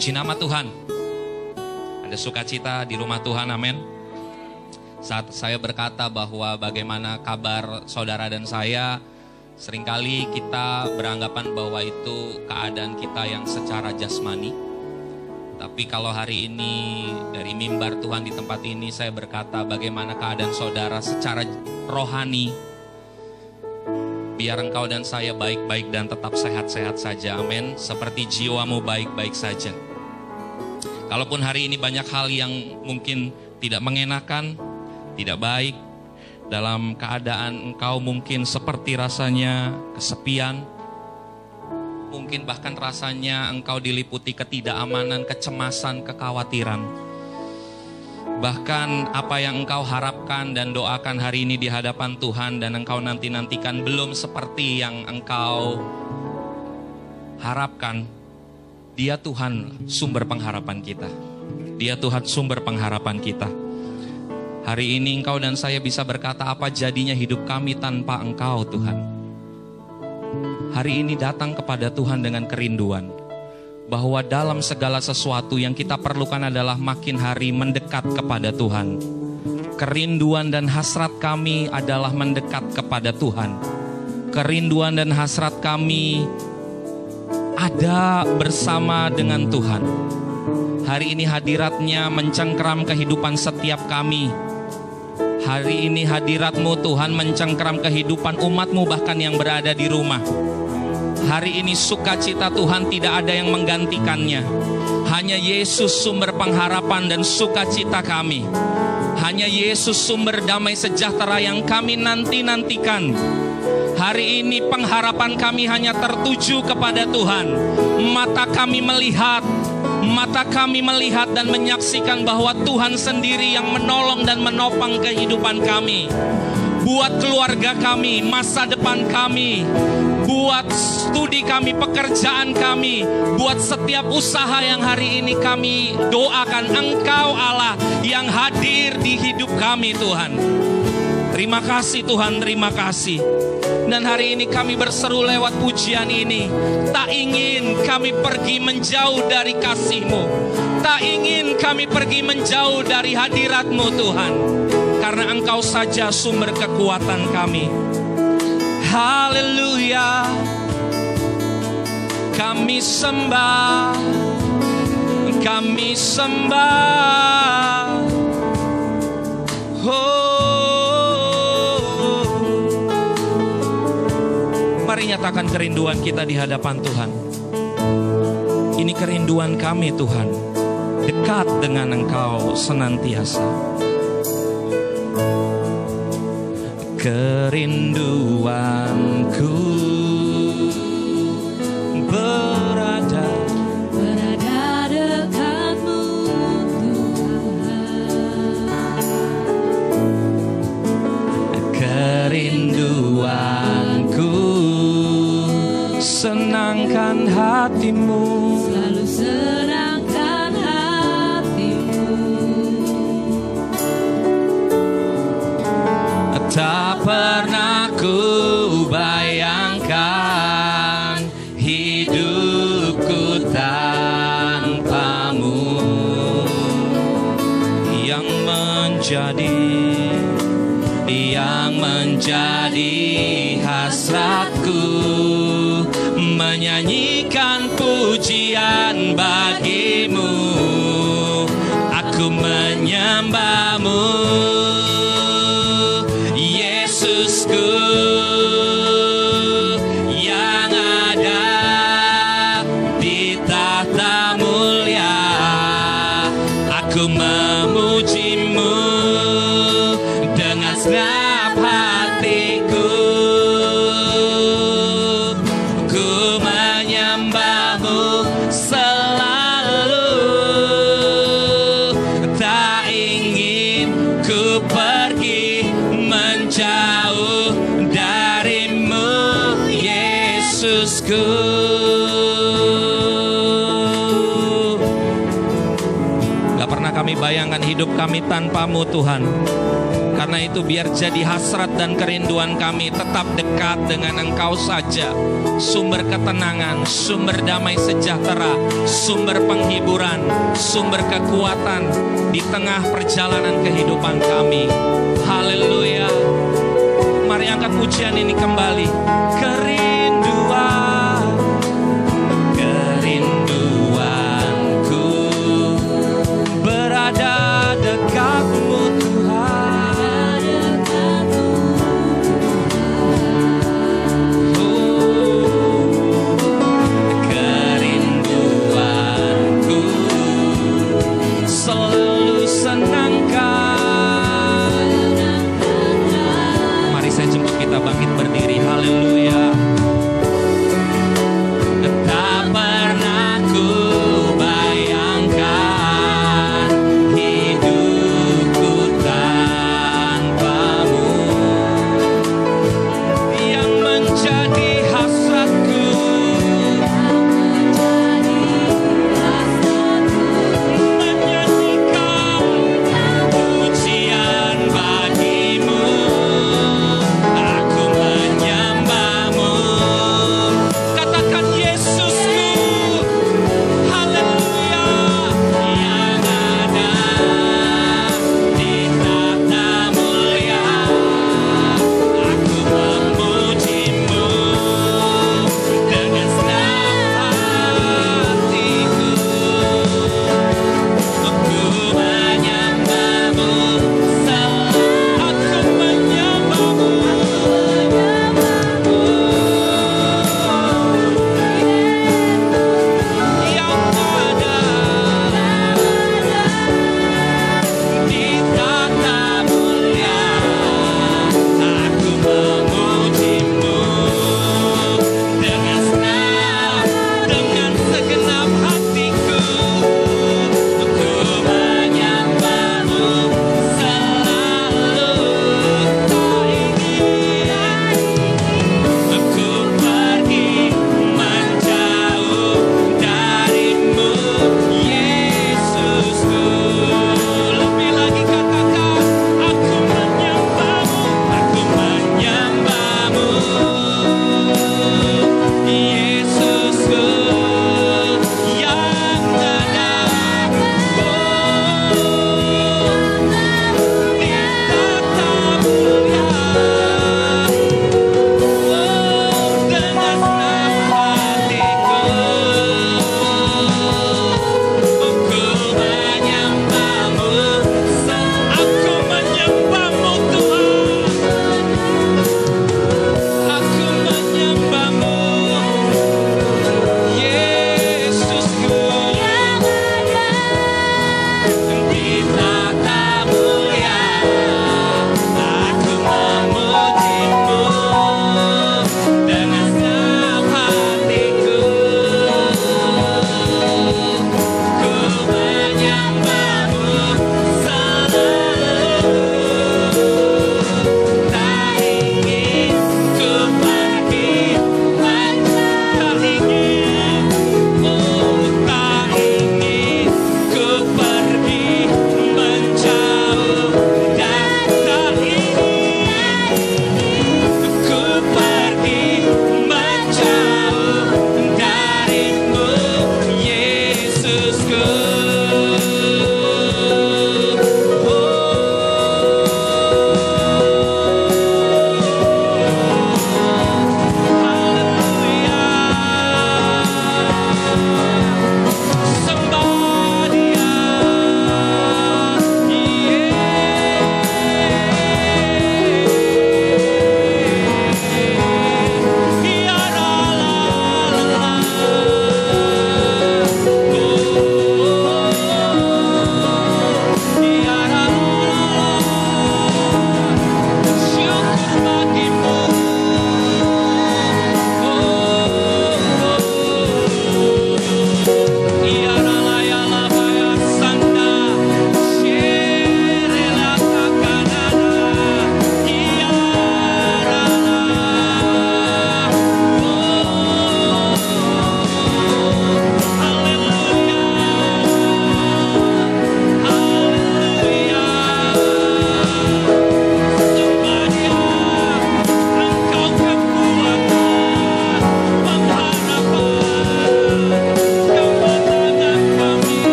Puji nama Tuhan. Ada sukacita di rumah Tuhan, amin. Saat saya berkata bahwa bagaimana kabar saudara dan saya, sering kali kita beranggapan bahwa itu keadaan kita yang secara jasmani. Tapi kalau hari ini dari mimbar Tuhan di tempat ini saya berkata bagaimana keadaan saudara secara rohani. Biar engkau dan saya baik-baik dan tetap sehat-sehat saja, amin. Seperti jiwamu baik-baik saja. Kalaupun hari ini banyak hal yang mungkin tidak mengenakan, tidak baik, dalam keadaan engkau mungkin seperti rasanya kesepian, mungkin bahkan rasanya engkau diliputi ketidakamanan, kecemasan, kekhawatiran. Bahkan apa yang engkau harapkan dan doakan hari ini di hadapan Tuhan dan engkau nanti-nantikan belum seperti yang engkau harapkan, dia Tuhan sumber pengharapan kita. Dia Tuhan sumber pengharapan kita. Hari ini engkau dan saya bisa berkata apa jadinya hidup kami tanpa engkau Tuhan. Hari ini datang kepada Tuhan dengan kerinduan. Bahwa dalam segala sesuatu yang kita perlukan adalah makin hari mendekat kepada Tuhan. Kerinduan dan hasrat kami adalah mendekat kepada Tuhan. Kerinduan dan hasrat kami ada bersama dengan Tuhan. Hari ini hadiratnya mencengkeram kehidupan setiap kami. Hari ini hadiratmu Tuhan mencengkeram kehidupan umatmu bahkan yang berada di rumah. Hari ini sukacita Tuhan tidak ada yang menggantikannya. Hanya Yesus sumber pengharapan dan sukacita kami. Hanya Yesus sumber damai sejahtera yang kami nanti-nantikan. Hari ini pengharapan kami hanya tertuju kepada Tuhan. Mata kami melihat, mata kami melihat dan menyaksikan bahwa Tuhan sendiri yang menolong dan menopang kehidupan kami. Buat keluarga kami, masa depan kami, buat studi kami, pekerjaan kami, buat setiap usaha yang hari ini kami doakan Engkau Allah yang hadir di hidup kami Tuhan. Terima kasih Tuhan, terima kasih. Dan hari ini kami berseru lewat pujian ini. Tak ingin kami pergi menjauh dari kasih-Mu. Tak ingin kami pergi menjauh dari hadirat-Mu Tuhan. Karena Engkau saja sumber kekuatan kami. Haleluya. Kami sembah. Kami sembah. Mari nyatakan kerinduan kita di hadapan Tuhan. Ini kerinduan kami Tuhan. Dekat dengan Engkau senantiasa. Kerinduanku senangkan hatimu. Selalu senangkan hatimu. Tak pernah ku bayangkan hidupku tanpamu. Yang menjadi yang menjadi hasratku menyanyikan pujian bagimu. Aku menyembahmu Tuhan Karena itu biar jadi hasrat dan kerinduan kami tetap dekat dengan Engkau saja. Sumber ketenangan, sumber damai sejahtera, sumber penghiburan, sumber kekuatan di tengah perjalanan kehidupan kami. Haleluya. Mari angkat pujian ini kembali.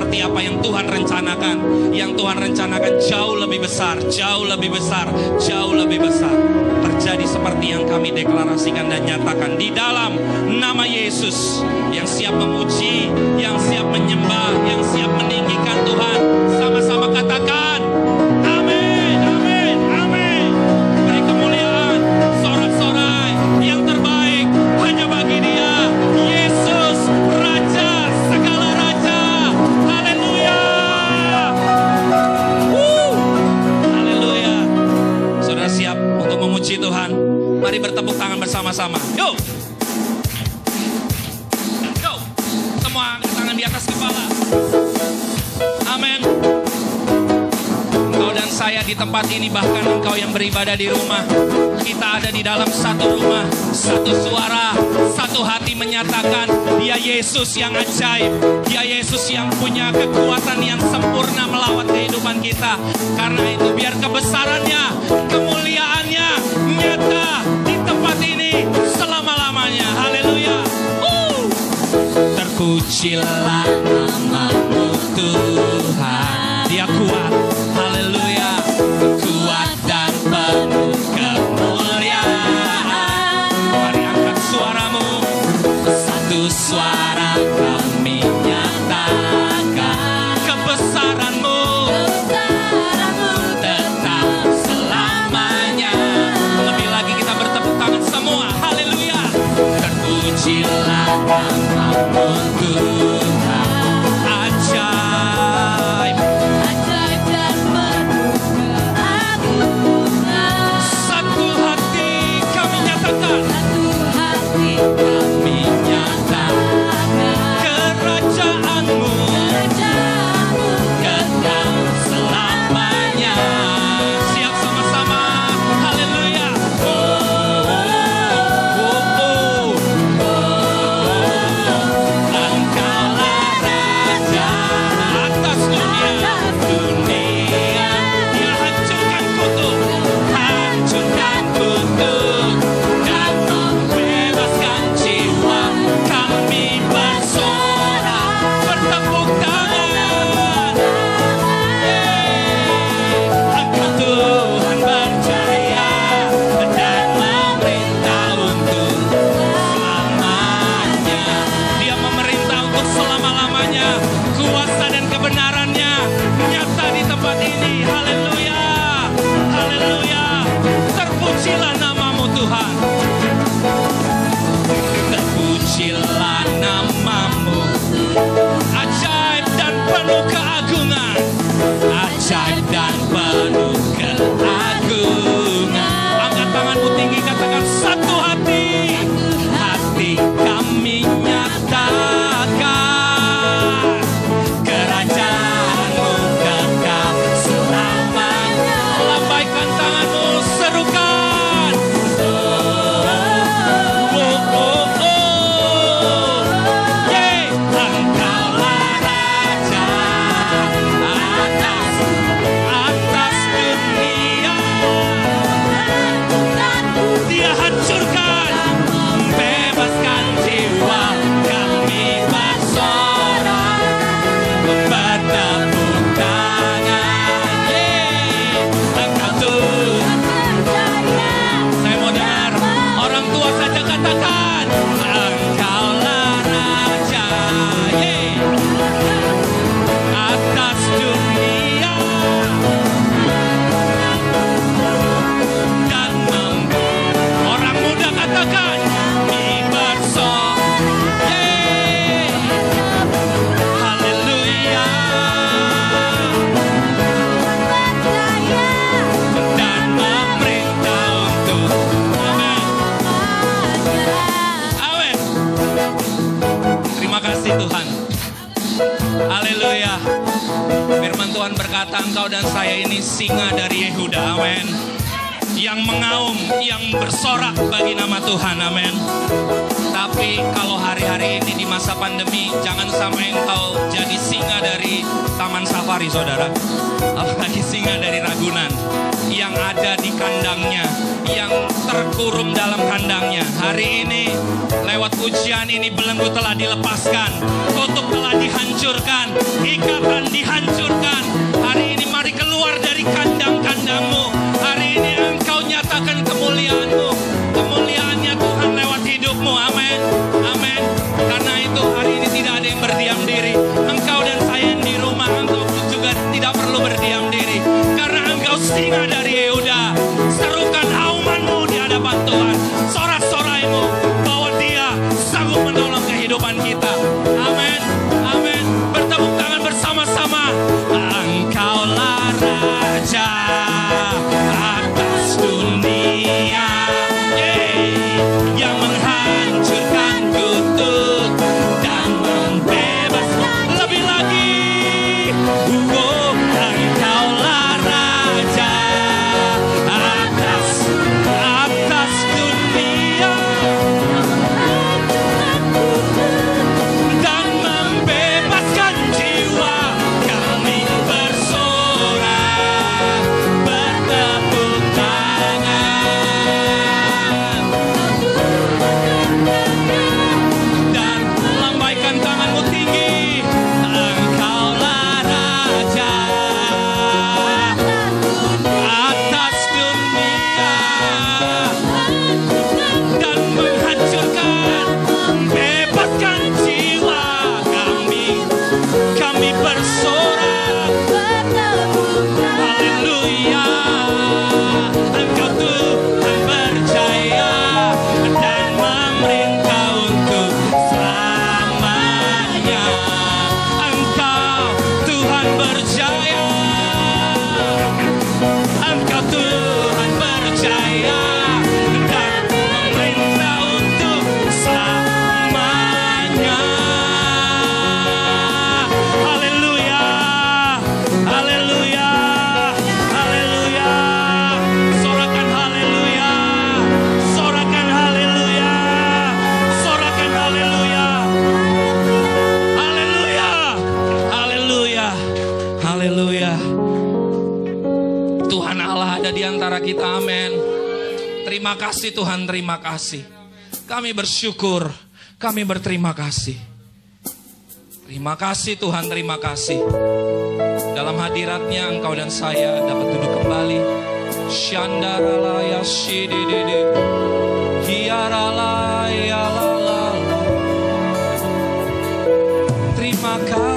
seperti apa yang Tuhan rencanakan. Yang Tuhan rencanakan jauh lebih besar, jauh lebih besar, jauh lebih besar. Terjadi seperti yang kami deklarasikan dan nyatakan di dalam nama Yesus yang siap memuji, yang siap menyembah, yang siap meninggikan Tuhan sama tepuk tangan bersama-sama. yo, yo, Semua angkat tangan di atas kepala. Amin. Engkau dan saya di tempat ini bahkan engkau yang beribadah di rumah. Kita ada di dalam satu rumah, satu suara, satu hati menyatakan dia Yesus yang ajaib. Dia Yesus yang punya kekuatan yang sempurna melawat kehidupan kita. Karena itu biar kebesarannya, kemuliaannya nyata selama-lamanya. Haleluya. Uh. Terpujilah namamu Tuhan. Dia kuat. Haleluya. Kuat dan penuh kemuliaan. Mari angkat suaramu. Satu suara. engkau dan saya ini singa dari Yehuda, amen. Yang mengaum, yang bersorak bagi nama Tuhan, amen. Tapi kalau hari-hari ini di masa pandemi, jangan sampai engkau jadi singa dari Taman Safari, saudara. Apalagi singa dari Ragunan yang ada di kandangnya, yang terkurung dalam kandangnya. Hari ini lewat ujian ini belenggu telah dilepaskan, tutup telah dihancurkan, ikatan dihancurkan, keluar dari kandang puji Tuhan, terima kasih. Kami bersyukur, kami berterima kasih. Terima kasih Tuhan, terima kasih. Dalam hadiratnya engkau dan saya dapat duduk kembali. Ya ya terima kasih.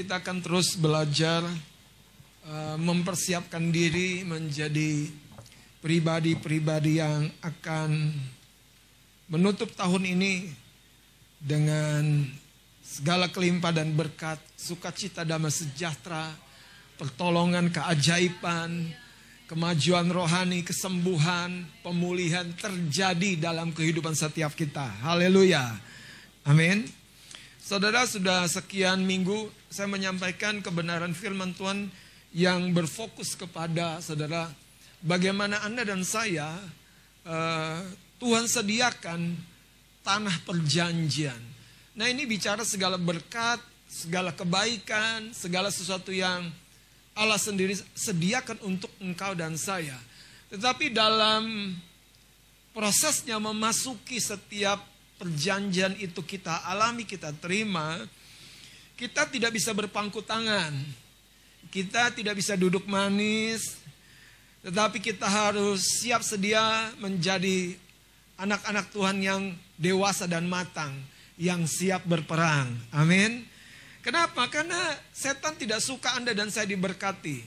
kita akan terus belajar uh, mempersiapkan diri menjadi pribadi-pribadi yang akan menutup tahun ini dengan segala kelimpahan dan berkat, sukacita damai sejahtera, pertolongan keajaiban, kemajuan rohani, kesembuhan, pemulihan terjadi dalam kehidupan setiap kita. Haleluya. Amin. Saudara sudah sekian minggu saya menyampaikan kebenaran firman Tuhan yang berfokus kepada saudara bagaimana Anda dan saya eh, Tuhan sediakan tanah perjanjian. Nah ini bicara segala berkat, segala kebaikan, segala sesuatu yang Allah sendiri sediakan untuk engkau dan saya. Tetapi dalam prosesnya memasuki setiap perjanjian itu kita alami, kita terima, kita tidak bisa berpangku tangan. Kita tidak bisa duduk manis, tetapi kita harus siap sedia menjadi anak-anak Tuhan yang dewasa dan matang, yang siap berperang. Amin. Kenapa? Karena setan tidak suka Anda dan saya diberkati.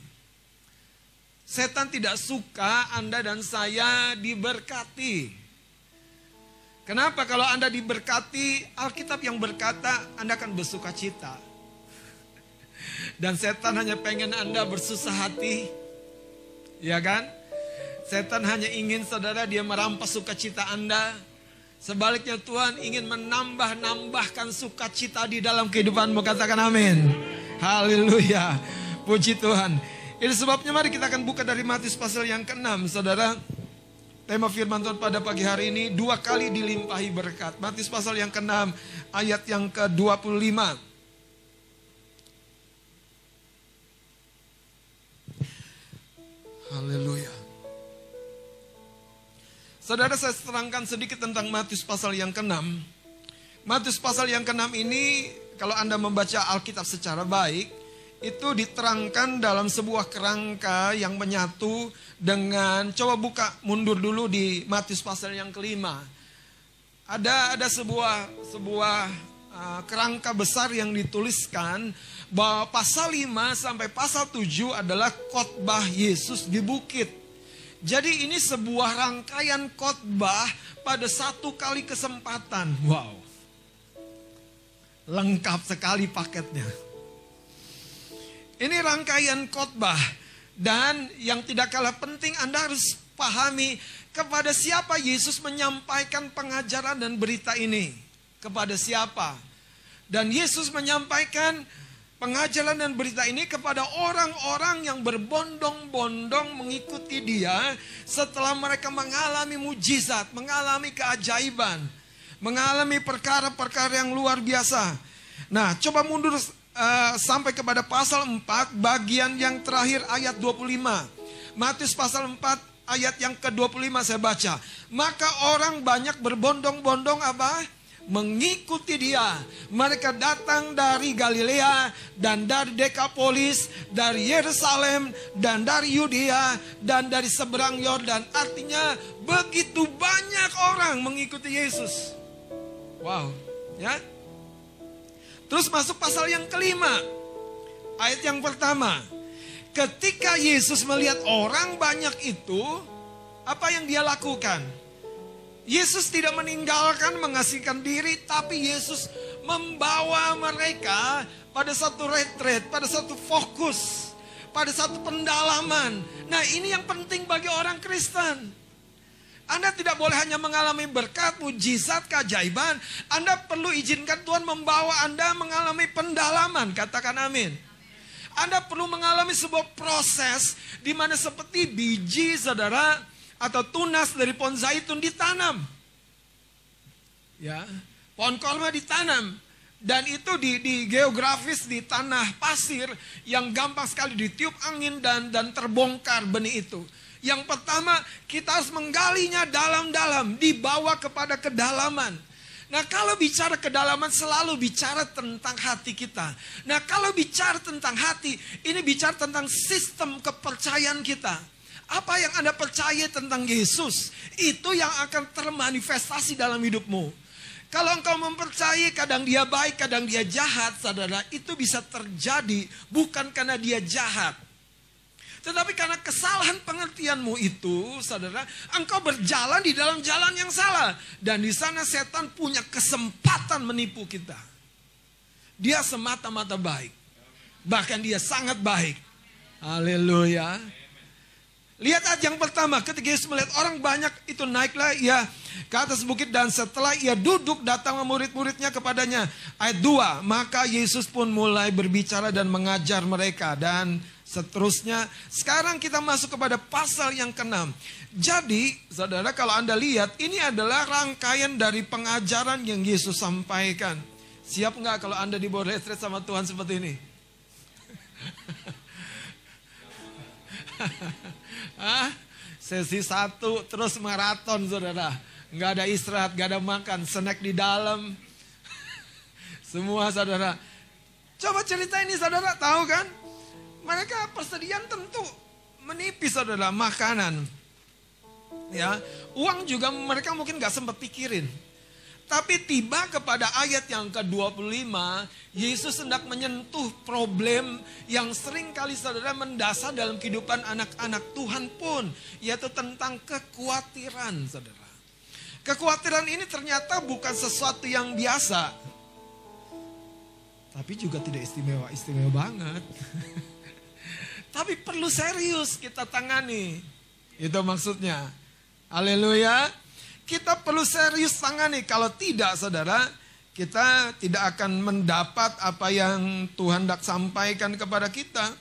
Setan tidak suka Anda dan saya diberkati. Kenapa kalau Anda diberkati, Alkitab yang berkata Anda akan bersuka cita. Dan setan hanya pengen Anda bersusah hati. Ya kan? Setan hanya ingin saudara dia merampas sukacita Anda. Sebaliknya Tuhan ingin menambah-nambahkan sukacita di dalam kehidupanmu. Katakan amin. Haleluya. Puji Tuhan. Ini sebabnya mari kita akan buka dari Matius pasal yang ke-6. Saudara, tema firman Tuhan pada pagi hari ini dua kali dilimpahi berkat. Matius pasal yang ke-6 ayat yang ke-25. Haleluya. Saudara saya terangkan sedikit tentang Matius pasal yang ke-6. Matius pasal yang ke-6 ini kalau Anda membaca Alkitab secara baik itu diterangkan dalam sebuah kerangka yang menyatu dengan coba buka mundur dulu di Matius pasal yang kelima. Ada ada sebuah sebuah uh, kerangka besar yang dituliskan bahwa pasal 5 sampai pasal 7 adalah khotbah Yesus di bukit. Jadi ini sebuah rangkaian khotbah pada satu kali kesempatan. Wow. Lengkap sekali paketnya. Ini rangkaian khotbah dan yang tidak kalah penting Anda harus pahami kepada siapa Yesus menyampaikan pengajaran dan berita ini. Kepada siapa? Dan Yesus menyampaikan pengajaran dan berita ini kepada orang-orang yang berbondong-bondong mengikuti dia setelah mereka mengalami mujizat, mengalami keajaiban, mengalami perkara-perkara yang luar biasa. Nah, coba mundur uh, sampai kepada pasal 4 bagian yang terakhir ayat 25. Matius pasal 4 ayat yang ke-25 saya baca. Maka orang banyak berbondong-bondong apa? mengikuti dia. Mereka datang dari Galilea dan dari Dekapolis, dari Yerusalem dan dari Yudea dan dari seberang Yordan. Artinya begitu banyak orang mengikuti Yesus. Wow, ya. Terus masuk pasal yang kelima. Ayat yang pertama. Ketika Yesus melihat orang banyak itu, apa yang dia lakukan? Yesus tidak meninggalkan mengasihkan diri, tapi Yesus membawa mereka pada satu retret, pada satu fokus, pada satu pendalaman. Nah, ini yang penting bagi orang Kristen. Anda tidak boleh hanya mengalami berkat, mujizat, keajaiban. Anda perlu izinkan Tuhan membawa Anda mengalami pendalaman. Katakan amin. Anda perlu mengalami sebuah proses di mana seperti biji, saudara, atau tunas dari pohon zaitun ditanam. Ya, pohon kolma ditanam dan itu di, di geografis di tanah pasir yang gampang sekali ditiup angin dan dan terbongkar benih itu. Yang pertama kita harus menggalinya dalam-dalam, dibawa kepada kedalaman. Nah kalau bicara kedalaman selalu bicara tentang hati kita. Nah kalau bicara tentang hati, ini bicara tentang sistem kepercayaan kita. Apa yang Anda percaya tentang Yesus, itu yang akan termanifestasi dalam hidupmu. Kalau engkau mempercayai kadang dia baik, kadang dia jahat, saudara, itu bisa terjadi bukan karena dia jahat. Tetapi karena kesalahan pengertianmu itu, saudara, engkau berjalan di dalam jalan yang salah. Dan di sana setan punya kesempatan menipu kita. Dia semata-mata baik. Bahkan dia sangat baik. Haleluya. Lihat ayat yang pertama, ketika Yesus melihat orang banyak itu naiklah ia ke atas bukit dan setelah ia duduk datang murid-muridnya kepadanya. Ayat 2, maka Yesus pun mulai berbicara dan mengajar mereka dan seterusnya. Sekarang kita masuk kepada pasal yang keenam. Jadi, saudara kalau Anda lihat, ini adalah rangkaian dari pengajaran yang Yesus sampaikan. Siap nggak kalau Anda dibawa retret sama Tuhan seperti ini? Hah? Sesi satu terus maraton saudara. Nggak ada istirahat, nggak ada makan, snack di dalam. Semua saudara. Coba cerita ini saudara, tahu kan? Mereka persediaan tentu menipis saudara makanan. Ya, uang juga mereka mungkin nggak sempat pikirin. Tapi tiba kepada ayat yang ke-25, Yesus hendak menyentuh problem yang sering kali saudara mendasar dalam kehidupan anak-anak Tuhan pun. Yaitu tentang kekhawatiran saudara. Kekhawatiran ini ternyata bukan sesuatu yang biasa. Tapi juga tidak istimewa, istimewa banget. Tapi perlu serius kita tangani. Itu maksudnya. Haleluya kita perlu serius tangani. Kalau tidak, saudara, kita tidak akan mendapat apa yang Tuhan hendak sampaikan kepada kita.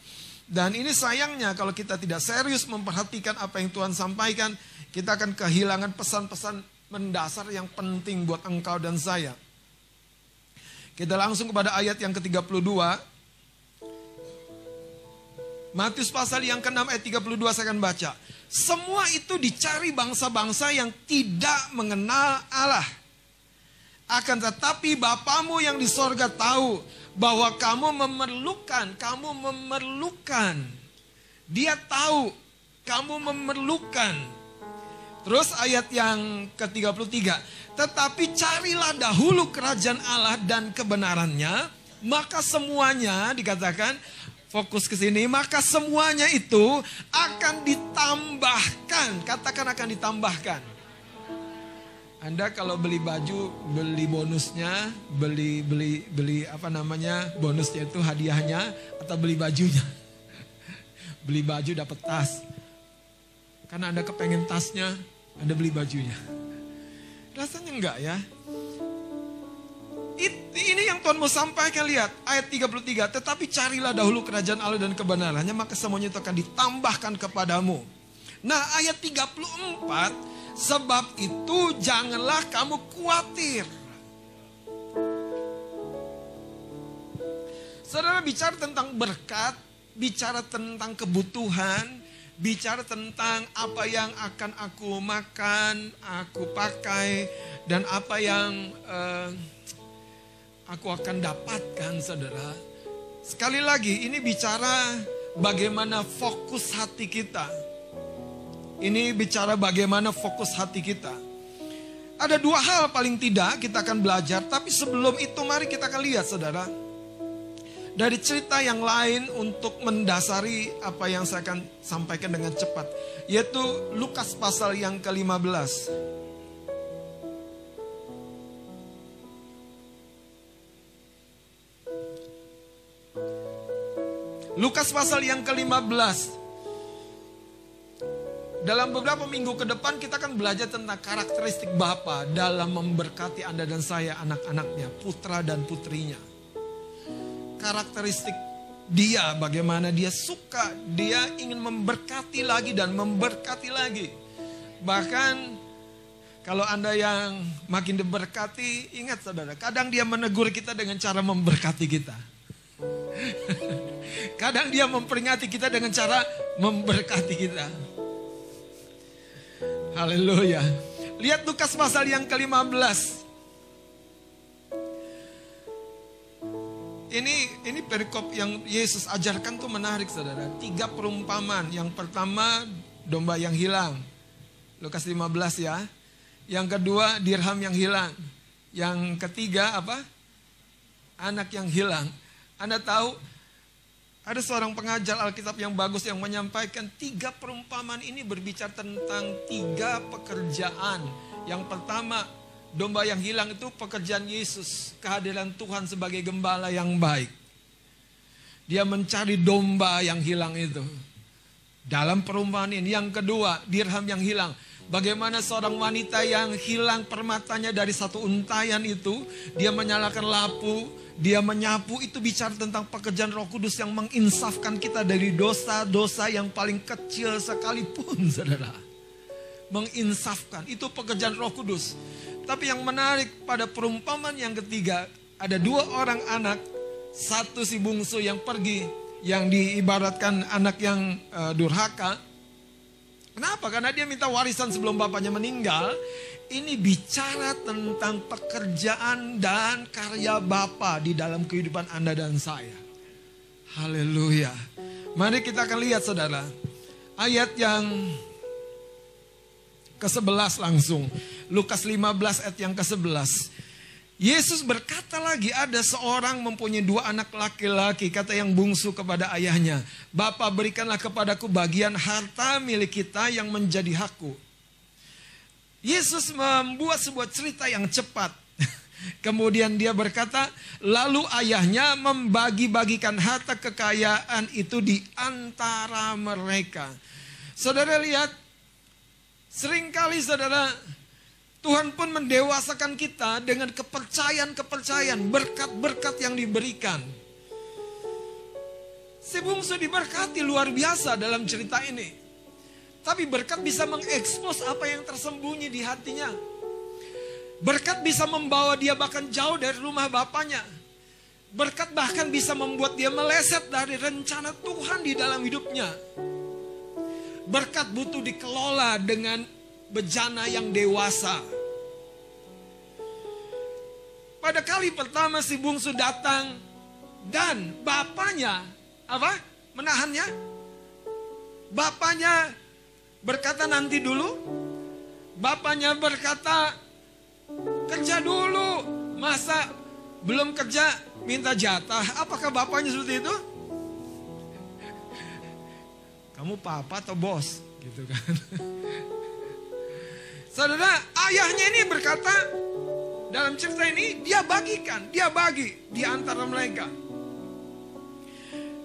Dan ini sayangnya kalau kita tidak serius memperhatikan apa yang Tuhan sampaikan, kita akan kehilangan pesan-pesan mendasar yang penting buat engkau dan saya. Kita langsung kepada ayat yang ke-32. Matius pasal yang ke-6 ayat 32 saya akan baca. Semua itu dicari bangsa-bangsa yang tidak mengenal Allah. Akan tetapi Bapamu yang di sorga tahu bahwa kamu memerlukan, kamu memerlukan. Dia tahu kamu memerlukan. Terus ayat yang ke-33. Tetapi carilah dahulu kerajaan Allah dan kebenarannya. Maka semuanya dikatakan fokus ke sini, maka semuanya itu akan ditambahkan. Katakan akan ditambahkan. Anda kalau beli baju, beli bonusnya, beli beli beli apa namanya? Bonusnya itu hadiahnya atau beli bajunya. beli baju dapat tas. Karena Anda kepengen tasnya, Anda beli bajunya. Rasanya enggak ya? Ini yang Tuhan mau sampaikan lihat ayat 33. Tetapi carilah dahulu kerajaan Allah dan kebenarannya maka semuanya itu akan ditambahkan kepadamu. Nah ayat 34. Sebab itu janganlah kamu khawatir. Saudara bicara tentang berkat, bicara tentang kebutuhan, bicara tentang apa yang akan aku makan, aku pakai, dan apa yang uh, aku akan dapatkan saudara. Sekali lagi ini bicara bagaimana fokus hati kita. Ini bicara bagaimana fokus hati kita. Ada dua hal paling tidak kita akan belajar. Tapi sebelum itu mari kita akan lihat saudara. Dari cerita yang lain untuk mendasari apa yang saya akan sampaikan dengan cepat. Yaitu Lukas pasal yang ke-15. Lukas pasal yang ke-15. Dalam beberapa minggu ke depan kita akan belajar tentang karakteristik Bapa dalam memberkati Anda dan saya anak-anaknya, putra dan putrinya. Karakteristik dia bagaimana dia suka, dia ingin memberkati lagi dan memberkati lagi. Bahkan kalau Anda yang makin diberkati, ingat saudara, kadang dia menegur kita dengan cara memberkati kita. Kadang dia memperingati kita dengan cara memberkati kita. Haleluya. Lihat Lukas pasal yang ke-15. Ini ini perikop yang Yesus ajarkan tuh menarik saudara. Tiga perumpamaan. Yang pertama domba yang hilang. Lukas 15 ya. Yang kedua dirham yang hilang. Yang ketiga apa? Anak yang hilang. Anda tahu ada seorang pengajar Alkitab yang bagus yang menyampaikan tiga perumpamaan ini berbicara tentang tiga pekerjaan. Yang pertama, domba yang hilang itu pekerjaan Yesus, kehadiran Tuhan sebagai gembala yang baik. Dia mencari domba yang hilang itu. Dalam perumpamaan ini yang kedua, dirham yang hilang. Bagaimana seorang wanita yang hilang permatanya dari satu untayan itu, dia menyalakan lampu, dia menyapu, itu bicara tentang pekerjaan Roh Kudus yang menginsafkan kita dari dosa-dosa yang paling kecil sekalipun, Saudara. Menginsafkan, itu pekerjaan Roh Kudus. Tapi yang menarik pada perumpamaan yang ketiga, ada dua orang anak, satu si bungsu yang pergi, yang diibaratkan anak yang uh, durhaka. Kenapa? Karena dia minta warisan sebelum bapaknya meninggal. Ini bicara tentang pekerjaan dan karya Bapa di dalam kehidupan Anda dan saya. Haleluya. Mari kita akan lihat saudara. Ayat yang ke-11 langsung. Lukas 15 ayat yang ke-11. Yesus berkata lagi ada seorang mempunyai dua anak laki-laki kata yang bungsu kepada ayahnya. Bapak berikanlah kepadaku bagian harta milik kita yang menjadi hakku. Yesus membuat sebuah cerita yang cepat. Kemudian dia berkata, lalu ayahnya membagi-bagikan harta kekayaan itu di antara mereka. Saudara lihat, sering kali saudara Tuhan pun mendewasakan kita dengan kepercayaan-kepercayaan, berkat-berkat yang diberikan. Si bungsu diberkati luar biasa dalam cerita ini. Tapi berkat bisa mengekspos apa yang tersembunyi di hatinya. Berkat bisa membawa dia bahkan jauh dari rumah bapaknya. Berkat bahkan bisa membuat dia meleset dari rencana Tuhan di dalam hidupnya. Berkat butuh dikelola dengan bejana yang dewasa. Pada kali pertama si bungsu datang dan bapaknya apa? Menahannya. Bapaknya berkata nanti dulu. Bapaknya berkata kerja dulu. Masa belum kerja minta jatah? Apakah bapaknya seperti itu? Kamu papa atau bos? Gitu kan. Saudara, ayahnya ini berkata, dalam cerita ini dia bagikan, dia bagi di antara mereka.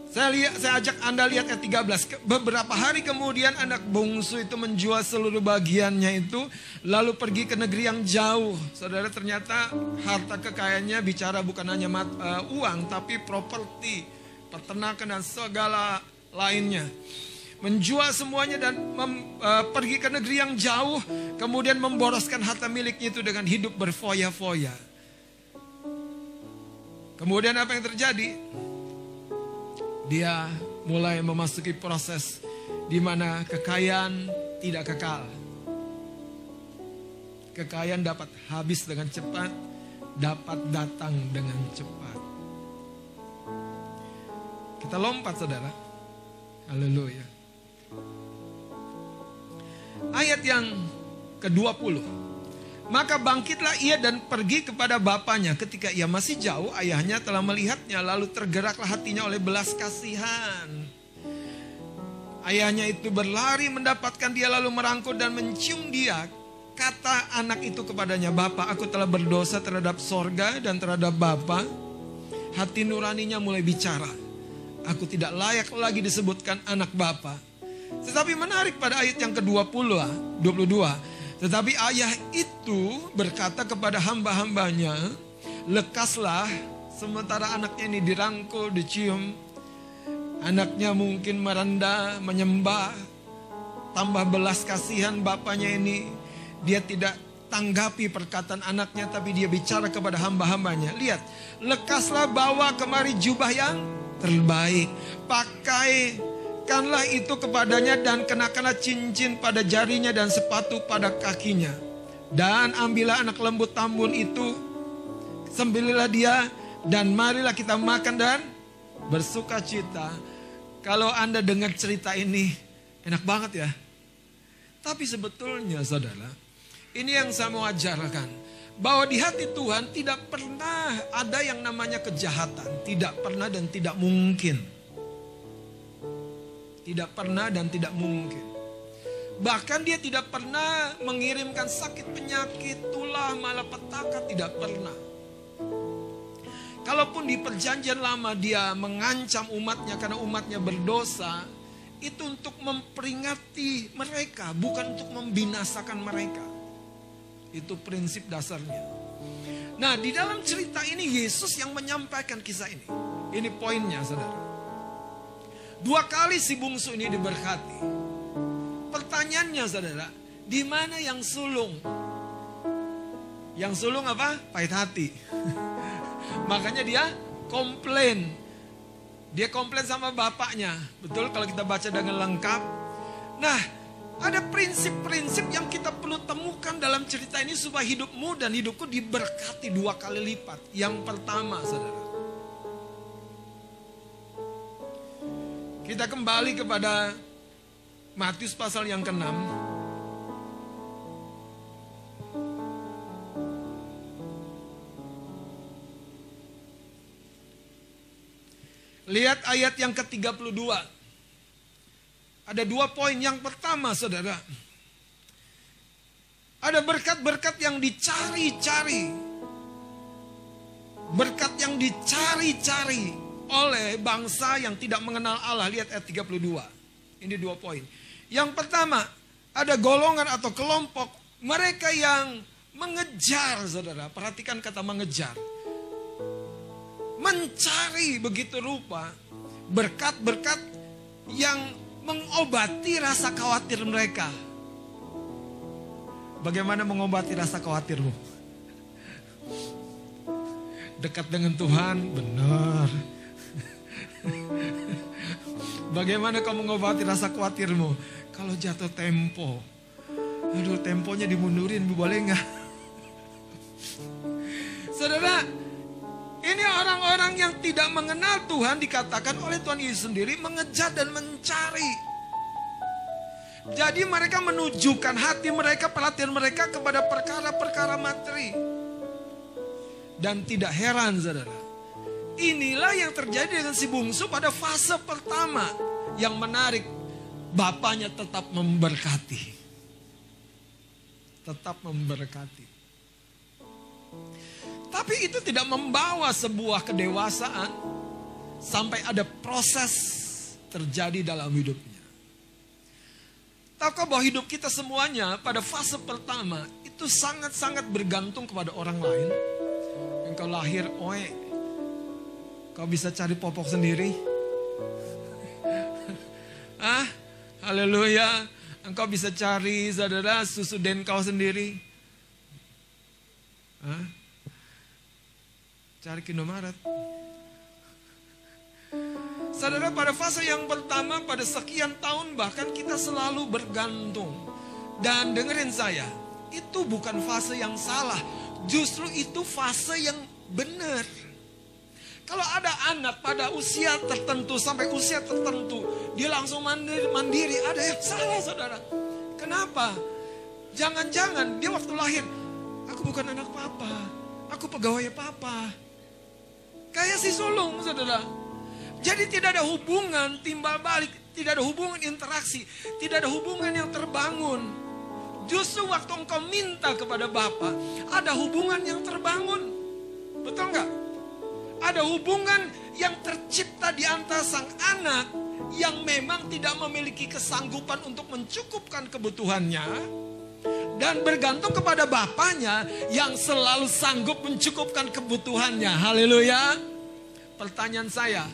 Saya lihat, saya ajak Anda lihat ayat 13. Beberapa hari kemudian anak bungsu itu menjual seluruh bagiannya itu lalu pergi ke negeri yang jauh. Saudara ternyata harta kekayaannya bicara bukan hanya mat, uh, uang tapi properti, peternakan dan segala lainnya menjual semuanya dan mem, uh, pergi ke negeri yang jauh, kemudian memboroskan harta miliknya itu dengan hidup berfoya-foya. Kemudian apa yang terjadi? Dia mulai memasuki proses di mana kekayaan tidak kekal. Kekayaan dapat habis dengan cepat, dapat datang dengan cepat. Kita lompat saudara. Haleluya. Ayat yang ke-20. Maka bangkitlah ia dan pergi kepada bapaknya. Ketika ia masih jauh, ayahnya telah melihatnya. Lalu tergeraklah hatinya oleh belas kasihan. Ayahnya itu berlari mendapatkan dia lalu merangkul dan mencium dia. Kata anak itu kepadanya, Bapak aku telah berdosa terhadap sorga dan terhadap Bapak. Hati nuraninya mulai bicara. Aku tidak layak lagi disebutkan anak Bapak. Tetapi menarik pada ayat yang ke-20, 22. Tetapi ayah itu berkata kepada hamba-hambanya, lekaslah sementara anaknya ini dirangkul, dicium. Anaknya mungkin merendah, menyembah, tambah belas kasihan bapaknya ini. Dia tidak tanggapi perkataan anaknya tapi dia bicara kepada hamba-hambanya. Lihat, lekaslah bawa kemari jubah yang terbaik. Pakai Berikanlah itu kepadanya dan kenakanlah cincin pada jarinya dan sepatu pada kakinya. Dan ambillah anak lembut tambun itu, sembililah dia dan marilah kita makan dan bersuka cita. Kalau Anda dengar cerita ini, enak banget ya. Tapi sebetulnya saudara, ini yang saya mau ajarkan. Bahwa di hati Tuhan tidak pernah ada yang namanya kejahatan. Tidak pernah dan tidak mungkin. Tidak pernah dan tidak mungkin. Bahkan dia tidak pernah mengirimkan sakit penyakit, tulah, malapetaka, tidak pernah. Kalaupun di perjanjian lama dia mengancam umatnya karena umatnya berdosa, itu untuk memperingati mereka, bukan untuk membinasakan mereka. Itu prinsip dasarnya. Nah, di dalam cerita ini Yesus yang menyampaikan kisah ini. Ini poinnya, saudara. Dua kali si bungsu ini diberkati. Pertanyaannya, saudara, di mana yang sulung? Yang sulung apa? Pahit hati. Makanya dia komplain. Dia komplain sama bapaknya. Betul kalau kita baca dengan lengkap. Nah, ada prinsip-prinsip yang kita perlu temukan dalam cerita ini supaya hidupmu dan hidupku diberkati dua kali lipat. Yang pertama, saudara. Kita kembali kepada Matius pasal yang ke-6. Lihat ayat yang ke-32. Ada dua poin. Yang pertama, saudara. Ada berkat-berkat yang dicari-cari. Berkat yang dicari-cari oleh bangsa yang tidak mengenal Allah. Lihat ayat 32. Ini dua poin. Yang pertama, ada golongan atau kelompok mereka yang mengejar, saudara. Perhatikan kata mengejar mencari begitu rupa berkat-berkat yang mengobati rasa khawatir mereka. Bagaimana mengobati rasa khawatirmu? Dekat dengan Tuhan, benar. Bagaimana kau mengobati rasa khawatirmu? Kalau jatuh tempo, aduh temponya dimundurin, boleh nggak? Saudara, ini orang-orang yang tidak mengenal Tuhan dikatakan oleh Tuhan Yesus sendiri mengejar dan mencari. Jadi mereka menunjukkan hati mereka, pelatihan mereka kepada perkara-perkara materi. Dan tidak heran saudara. Inilah yang terjadi dengan si bungsu pada fase pertama. Yang menarik, bapaknya tetap memberkati. Tetap memberkati. Tapi itu tidak membawa sebuah kedewasaan sampai ada proses terjadi dalam hidupnya. Tahukah bahwa hidup kita semuanya pada fase pertama itu sangat-sangat bergantung kepada orang lain. Engkau lahir, oe, kau bisa cari popok sendiri. ah, haleluya. Engkau bisa cari saudara susu den kau sendiri. Ah, cari Indomaret. Saudara pada fase yang pertama pada sekian tahun bahkan kita selalu bergantung. Dan dengerin saya, itu bukan fase yang salah. Justru itu fase yang benar. Kalau ada anak pada usia tertentu sampai usia tertentu, dia langsung mandiri, mandiri ada yang salah saudara. Kenapa? Jangan-jangan dia waktu lahir, aku bukan anak papa, aku pegawai papa. Kayak si sulung, saudara. Jadi tidak ada hubungan timbal balik, tidak ada hubungan interaksi, tidak ada hubungan yang terbangun. Justru waktu engkau minta kepada Bapa, ada hubungan yang terbangun. Betul nggak? Ada hubungan yang tercipta di antara sang anak yang memang tidak memiliki kesanggupan untuk mencukupkan kebutuhannya dan bergantung kepada bapaknya yang selalu sanggup mencukupkan kebutuhannya. Haleluya. Pertanyaan saya,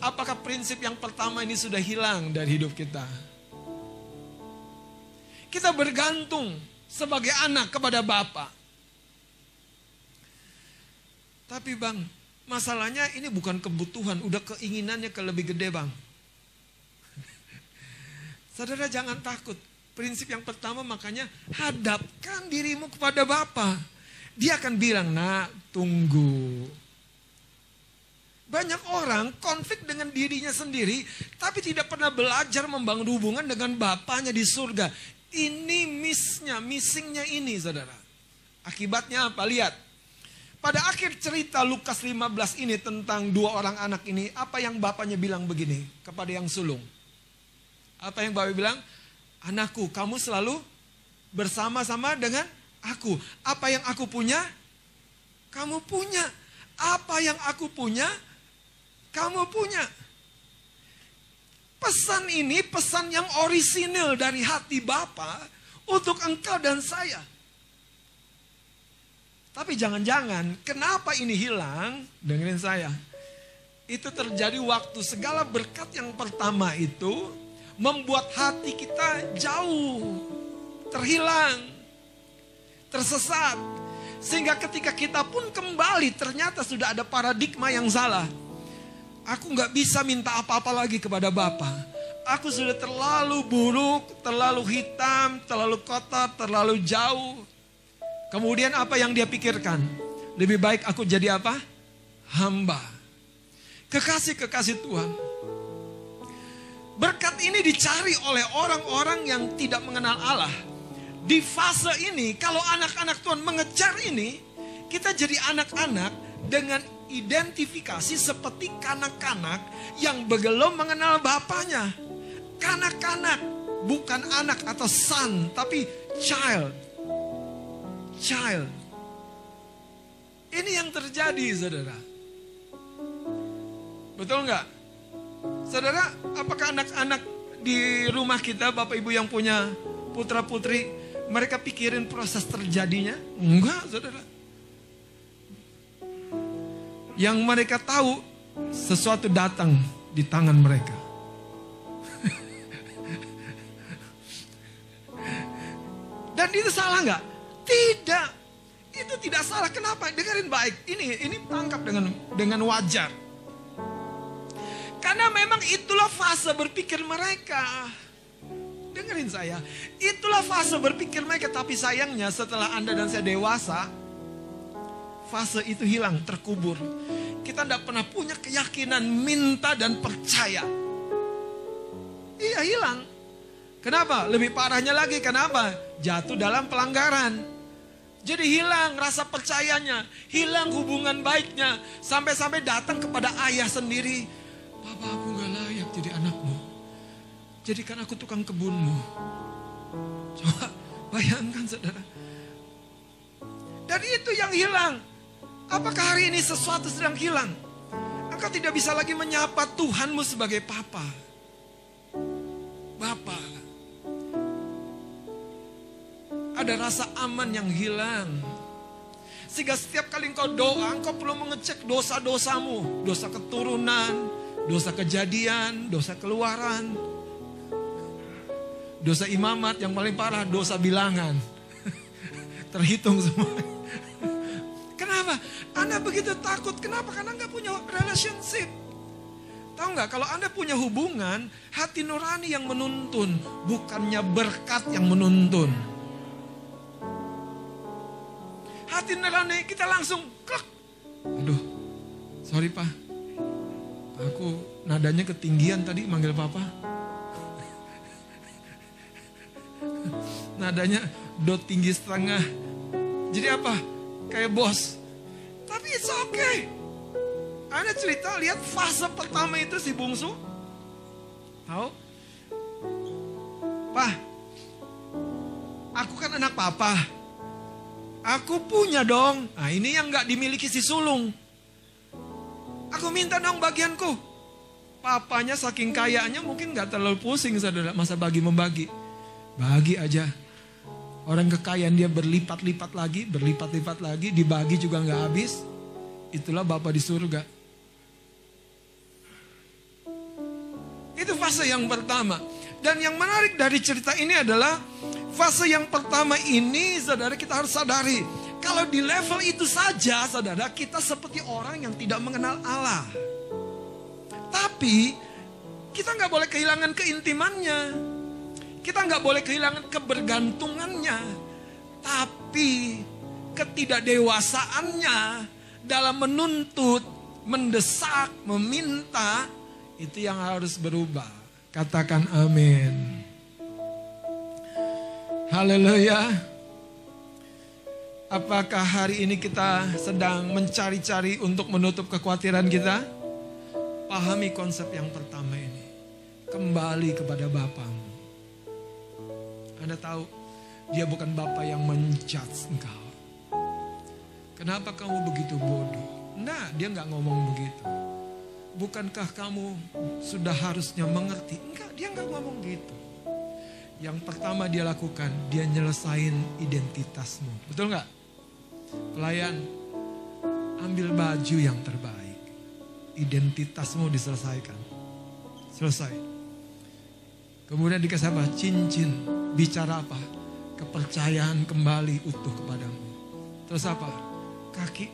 apakah prinsip yang pertama ini sudah hilang dari hidup kita? Kita bergantung sebagai anak kepada bapak. Tapi bang, masalahnya ini bukan kebutuhan, udah keinginannya ke lebih gede bang. Saudara jangan takut, prinsip yang pertama makanya hadapkan dirimu kepada Bapa. Dia akan bilang, nak tunggu. Banyak orang konflik dengan dirinya sendiri, tapi tidak pernah belajar membangun hubungan dengan Bapaknya di surga. Ini missnya, missingnya ini saudara. Akibatnya apa? Lihat. Pada akhir cerita Lukas 15 ini tentang dua orang anak ini, apa yang bapaknya bilang begini kepada yang sulung? Apa yang bapak bilang? Anakku, kamu selalu bersama-sama dengan aku. Apa yang aku punya, kamu punya. Apa yang aku punya, kamu punya. pesan ini pesan yang orisinil dari hati Bapa untuk engkau dan saya. Tapi jangan-jangan, kenapa ini hilang? Dengerin saya. Itu terjadi waktu segala berkat yang pertama itu membuat hati kita jauh, terhilang, tersesat. Sehingga ketika kita pun kembali ternyata sudah ada paradigma yang salah. Aku nggak bisa minta apa-apa lagi kepada Bapa. Aku sudah terlalu buruk, terlalu hitam, terlalu kotor, terlalu jauh. Kemudian apa yang dia pikirkan? Lebih baik aku jadi apa? Hamba. Kekasih-kekasih Tuhan. Berkat ini dicari oleh orang-orang yang tidak mengenal Allah. Di fase ini, kalau anak-anak Tuhan mengejar ini, kita jadi anak-anak dengan identifikasi seperti kanak-kanak yang belum mengenal bapaknya. Kanak-kanak, bukan anak atau son, tapi child. Child. Ini yang terjadi, saudara. Betul nggak? Saudara, apakah anak-anak di rumah kita, bapak ibu yang punya putra putri, mereka pikirin proses terjadinya? Enggak, saudara. Yang mereka tahu sesuatu datang di tangan mereka. Dan itu salah nggak? Tidak. Itu tidak salah. Kenapa? Dengerin baik. Ini ini tangkap dengan dengan wajar. Karena memang itulah fase berpikir mereka. Dengerin saya. Itulah fase berpikir mereka. Tapi sayangnya setelah Anda dan saya dewasa, fase itu hilang, terkubur. Kita tidak pernah punya keyakinan minta dan percaya. Iya hilang. Kenapa? Lebih parahnya lagi, kenapa? Jatuh dalam pelanggaran. Jadi hilang rasa percayanya, hilang hubungan baiknya. Sampai-sampai datang kepada ayah sendiri. Papa aku gak layak jadi anakmu. Jadikan aku tukang kebunmu. Coba bayangkan saudara. Dan itu yang hilang. Apakah hari ini sesuatu sedang hilang? Engkau tidak bisa lagi menyapa Tuhanmu sebagai Papa. Bapak. Ada rasa aman yang hilang. Sehingga setiap kali engkau doa, engkau perlu mengecek dosa-dosamu. Dosa keturunan, dosa kejadian, dosa keluaran. Dosa imamat yang paling parah, dosa bilangan. Terhitung semua. Kenapa? Anda begitu takut. Kenapa? Karena nggak punya relationship. Tahu nggak? Kalau Anda punya hubungan, hati nurani yang menuntun, bukannya berkat yang menuntun. Hati nurani kita langsung klek. Aduh, sorry pak. Aku nadanya ketinggian tadi manggil papa. nadanya do tinggi setengah. Jadi apa? Kayak bos. Tapi it's okay. Anda cerita lihat fase pertama itu si bungsu. Tahu? Pak, aku kan anak papa. Aku punya dong. Nah ini yang nggak dimiliki si sulung. Aku minta dong bagianku. Papanya saking kayanya mungkin nggak terlalu pusing saudara masa bagi membagi. Bagi aja. Orang kekayaan dia berlipat-lipat lagi, berlipat-lipat lagi, dibagi juga nggak habis. Itulah Bapak di surga. Itu fase yang pertama. Dan yang menarik dari cerita ini adalah fase yang pertama ini saudara kita harus sadari. Kalau di level itu saja saudara kita seperti orang yang tidak mengenal Allah. Tapi kita nggak boleh kehilangan keintimannya. Kita nggak boleh kehilangan kebergantungannya. Tapi ketidakdewasaannya dalam menuntut, mendesak, meminta itu yang harus berubah. Katakan amin. Haleluya. Apakah hari ini kita sedang mencari-cari untuk menutup kekhawatiran kita? Pahami konsep yang pertama ini. Kembali kepada Bapamu. Anda tahu, dia bukan Bapak yang menjudge engkau. Kenapa kamu begitu bodoh? Nah, dia nggak ngomong begitu. bukankah kamu sudah harusnya mengerti? Enggak, dia enggak ngomong gitu. Yang pertama dia lakukan, dia nyelesain identitasmu. Betul nggak? Pelayan, ambil baju yang terbaik. Identitasmu diselesaikan. Selesai. Kemudian dikasih apa? Cincin. Bicara apa? Kepercayaan kembali utuh kepadamu. Terus apa? Kaki.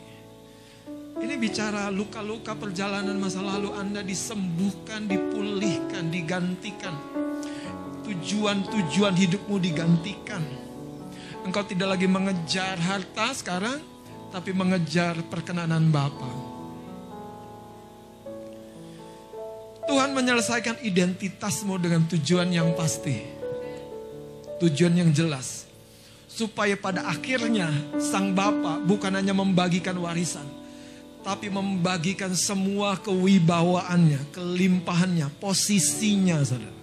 Ini bicara luka-luka perjalanan masa lalu Anda disembuhkan, dipulihkan, digantikan. Tujuan-tujuan hidupmu digantikan. Engkau tidak lagi mengejar harta sekarang, tapi mengejar perkenanan Bapa. Tuhan menyelesaikan identitasmu dengan tujuan yang pasti. Tujuan yang jelas. Supaya pada akhirnya sang Bapa bukan hanya membagikan warisan. Tapi membagikan semua kewibawaannya, kelimpahannya, posisinya saudara.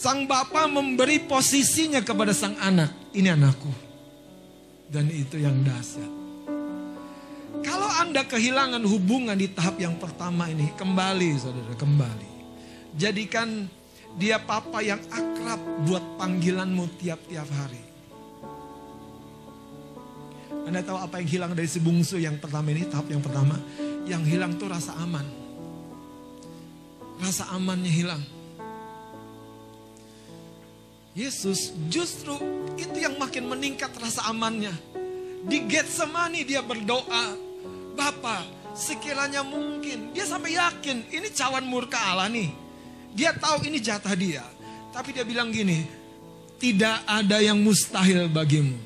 Sang Bapa memberi posisinya kepada sang anak. Ini anakku. Dan itu yang dahsyat. Kalau Anda kehilangan hubungan di tahap yang pertama ini, kembali saudara, kembali. Jadikan dia papa yang akrab buat panggilanmu tiap-tiap hari. Anda tahu apa yang hilang dari si bungsu yang pertama ini, tahap yang pertama? Yang hilang tuh rasa aman. Rasa amannya hilang. Yesus justru itu yang makin meningkat rasa amannya. Di Getsemani dia berdoa, Bapa, sekiranya mungkin. Dia sampai yakin ini cawan murka Allah nih. Dia tahu ini jatah dia. Tapi dia bilang gini, tidak ada yang mustahil bagimu.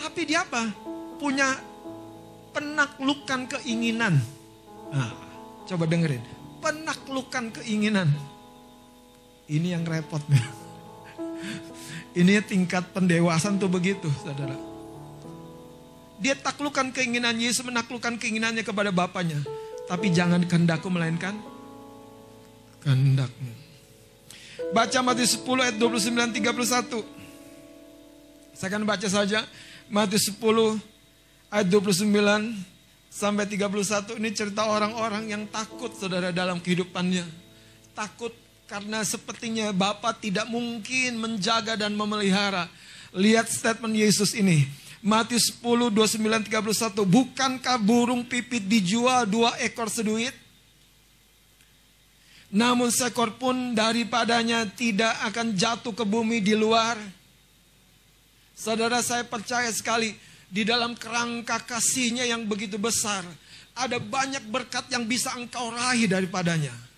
Tapi dia apa? Punya penaklukan keinginan. Nah, coba dengerin. Penaklukan keinginan. Ini yang repot. Ini tingkat pendewasaan tuh begitu, saudara. Dia taklukkan keinginan Yesus menaklukkan keinginannya kepada Bapaknya. Tapi jangan kehendakku melainkan kehendakmu. Baca Matius 10 ayat 29 31. Saya akan baca saja Matius 10 ayat 29 sampai 31 ini cerita orang-orang yang takut saudara dalam kehidupannya. Takut karena sepertinya Bapak tidak mungkin menjaga dan memelihara. Lihat statement Yesus ini. Matius 10, 29, 31. Bukankah burung pipit dijual dua ekor seduit? Namun seekor pun daripadanya tidak akan jatuh ke bumi di luar. Saudara saya percaya sekali di dalam kerangka kasihnya yang begitu besar. Ada banyak berkat yang bisa engkau raih daripadanya.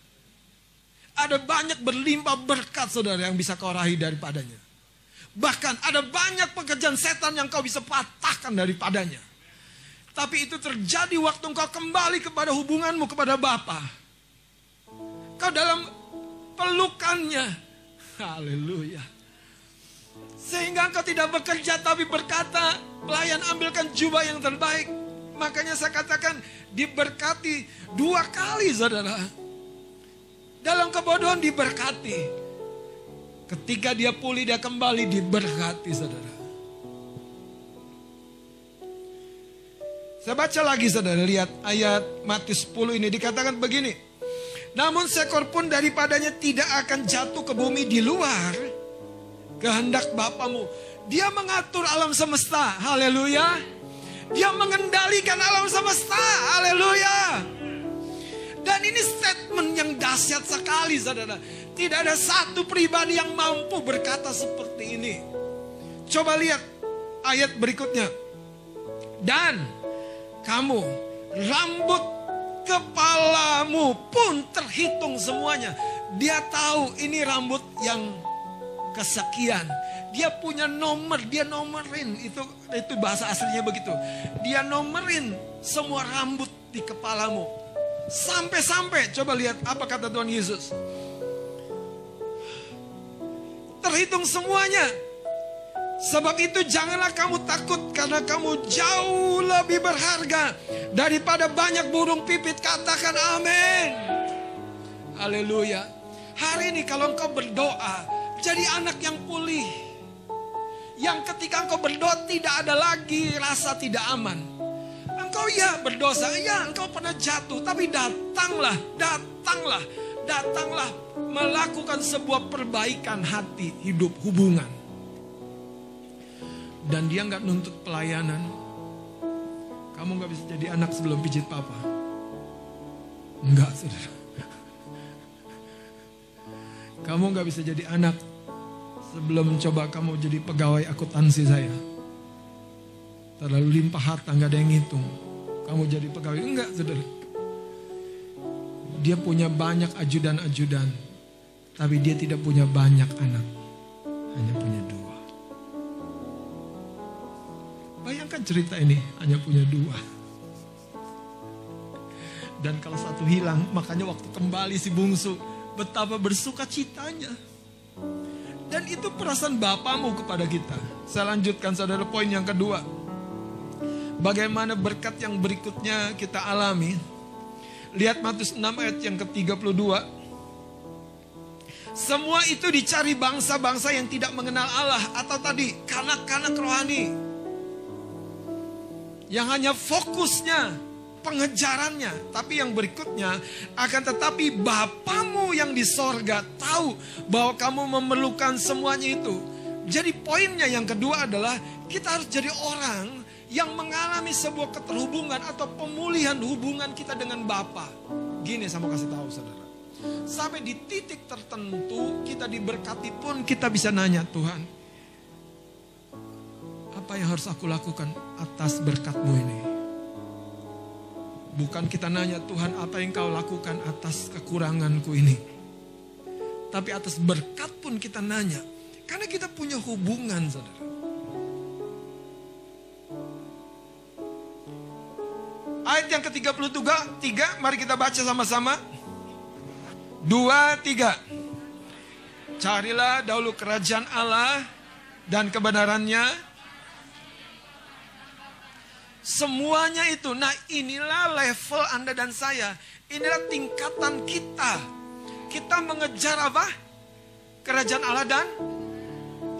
Ada banyak berlimpah berkat saudara yang bisa kau raih daripadanya. Bahkan ada banyak pekerjaan setan yang kau bisa patahkan daripadanya. Tapi itu terjadi waktu engkau kembali kepada hubunganmu kepada Bapa. Kau dalam pelukannya. Haleluya. Sehingga engkau tidak bekerja tapi berkata, pelayan ambilkan jubah yang terbaik. Makanya saya katakan diberkati dua kali saudara. Dalam kebodohan diberkati. Ketika dia pulih dia kembali diberkati saudara. Saya baca lagi saudara, lihat ayat Matius 10 ini dikatakan begini. Namun seekor pun daripadanya tidak akan jatuh ke bumi di luar kehendak Bapamu. Dia mengatur alam semesta, haleluya. Dia mengendalikan alam semesta, haleluya. Dan ini statement yang dahsyat sekali saudara. Tidak ada satu pribadi yang mampu berkata seperti ini. Coba lihat ayat berikutnya. Dan kamu rambut kepalamu pun terhitung semuanya. Dia tahu ini rambut yang kesekian. Dia punya nomor, dia nomerin itu itu bahasa aslinya begitu. Dia nomerin semua rambut di kepalamu. Sampai-sampai coba lihat apa kata Tuhan Yesus. Terhitung semuanya. Sebab itu janganlah kamu takut karena kamu jauh lebih berharga daripada banyak burung pipit. Katakan amin. Haleluya. Hari ini kalau engkau berdoa, jadi anak yang pulih. Yang ketika engkau berdoa tidak ada lagi rasa tidak aman. Engkau ya berdosa, ya engkau pernah jatuh, tapi datanglah, datanglah, datanglah melakukan sebuah perbaikan hati, hidup, hubungan. Dan dia nggak nuntut pelayanan. Kamu nggak bisa jadi anak sebelum pijit papa. Enggak, saudara. Kamu nggak bisa jadi anak sebelum coba kamu jadi pegawai akuntansi saya. Terlalu limpah harta nggak ada yang ngitung. Kamu jadi pegawai enggak, saudara. Dia punya banyak ajudan-ajudan, tapi dia tidak punya banyak anak, hanya punya dua. Bayangkan cerita ini hanya punya dua. Dan kalau satu hilang, makanya waktu kembali si bungsu, betapa bersuka citanya. Dan itu perasaan bapamu kepada kita. Saya lanjutkan saudara poin yang kedua. Bagaimana berkat yang berikutnya kita alami. Lihat Matius 6 ayat yang ke-32. Semua itu dicari bangsa-bangsa yang tidak mengenal Allah. Atau tadi kanak-kanak rohani. Yang hanya fokusnya pengejarannya. Tapi yang berikutnya akan tetapi Bapamu yang di sorga tahu bahwa kamu memerlukan semuanya itu. Jadi poinnya yang kedua adalah kita harus jadi orang yang mengalami sebuah keterhubungan atau pemulihan hubungan kita dengan Bapa. Gini saya mau kasih tahu saudara. Sampai di titik tertentu kita diberkati pun kita bisa nanya Tuhan. Apa yang harus aku lakukan atas berkatmu ini? Bukan kita nanya Tuhan apa yang kau lakukan atas kekuranganku ini. Tapi atas berkat pun kita nanya. Karena kita punya hubungan saudara. Ayat yang ke-33, tiga, mari kita baca sama-sama. Dua, tiga. Carilah dahulu kerajaan Allah dan kebenarannya. Semuanya itu, nah inilah level Anda dan saya. Inilah tingkatan kita. Kita mengejar apa? Kerajaan Allah dan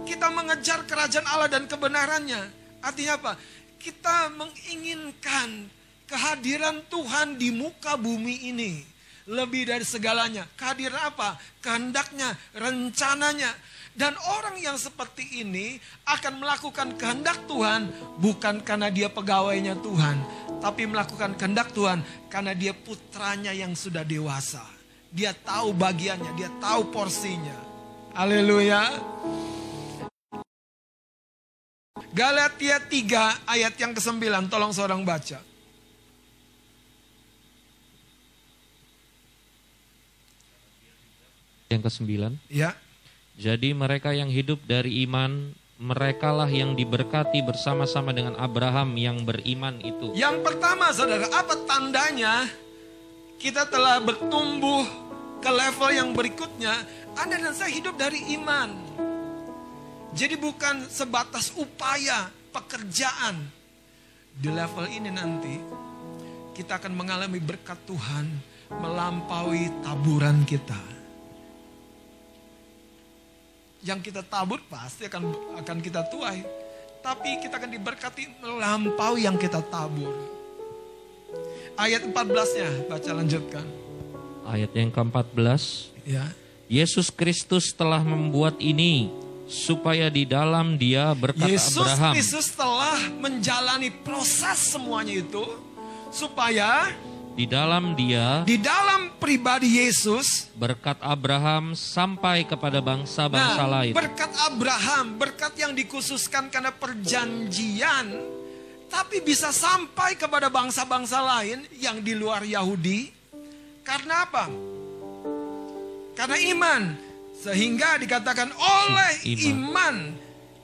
kita mengejar kerajaan Allah dan kebenarannya. Artinya apa? Kita menginginkan kehadiran Tuhan di muka bumi ini lebih dari segalanya. Kehadiran apa? Kehendaknya, rencananya. Dan orang yang seperti ini akan melakukan kehendak Tuhan bukan karena dia pegawainya Tuhan, tapi melakukan kehendak Tuhan karena dia putranya yang sudah dewasa. Dia tahu bagiannya, dia tahu porsinya. Haleluya. Galatia 3 ayat yang ke-9, tolong seorang baca. Yang kesembilan. Ya. Jadi mereka yang hidup dari iman, merekalah yang diberkati bersama-sama dengan Abraham yang beriman itu. Yang pertama saudara, apa tandanya kita telah bertumbuh ke level yang berikutnya? Anda dan saya hidup dari iman. Jadi bukan sebatas upaya, pekerjaan. Di level ini nanti kita akan mengalami berkat Tuhan melampaui taburan kita. Yang kita tabur pasti akan akan kita tuai. Tapi kita akan diberkati melampaui yang kita tabur. Ayat 14-nya, baca lanjutkan. Ayat yang ke-14. Ya. Yesus Kristus telah membuat ini supaya di dalam dia berkat Yesus Abraham Kristus telah menjalani proses semuanya itu supaya di dalam dia di dalam pribadi Yesus berkat Abraham sampai kepada bangsa-bangsa nah, lain. berkat Abraham, berkat yang dikhususkan karena perjanjian tapi bisa sampai kepada bangsa-bangsa lain yang di luar Yahudi karena apa? Karena iman sehingga dikatakan oleh Iman. iman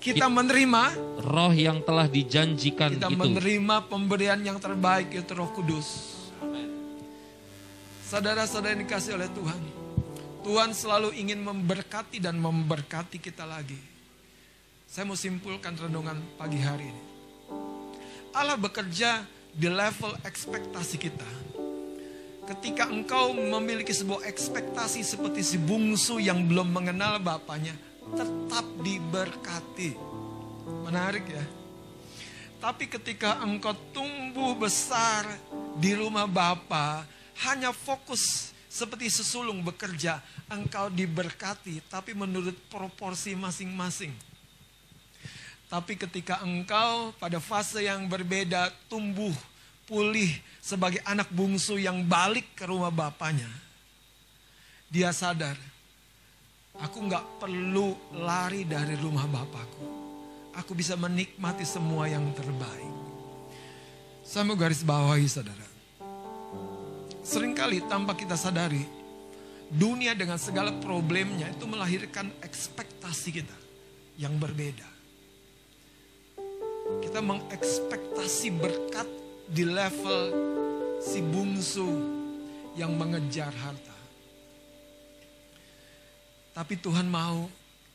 kita menerima Roh yang telah dijanjikan kita itu menerima pemberian yang terbaik yaitu Roh Kudus. Saudara-saudara yang dikasih oleh Tuhan. Tuhan selalu ingin memberkati dan memberkati kita lagi. Saya mau simpulkan renungan pagi hari ini. Allah bekerja di level ekspektasi kita. Ketika engkau memiliki sebuah ekspektasi seperti si bungsu yang belum mengenal bapaknya, tetap diberkati. Menarik ya. Tapi ketika engkau tumbuh besar di rumah Bapa hanya fokus seperti sesulung bekerja, engkau diberkati tapi menurut proporsi masing-masing. Tapi ketika engkau pada fase yang berbeda tumbuh pulih sebagai anak bungsu yang balik ke rumah bapaknya. Dia sadar, aku nggak perlu lari dari rumah bapakku. Aku bisa menikmati semua yang terbaik. Saya mau garis bawahi saudara. Seringkali tanpa kita sadari, dunia dengan segala problemnya itu melahirkan ekspektasi kita yang berbeda. Kita mengekspektasi berkat di level si bungsu yang mengejar harta. Tapi Tuhan mau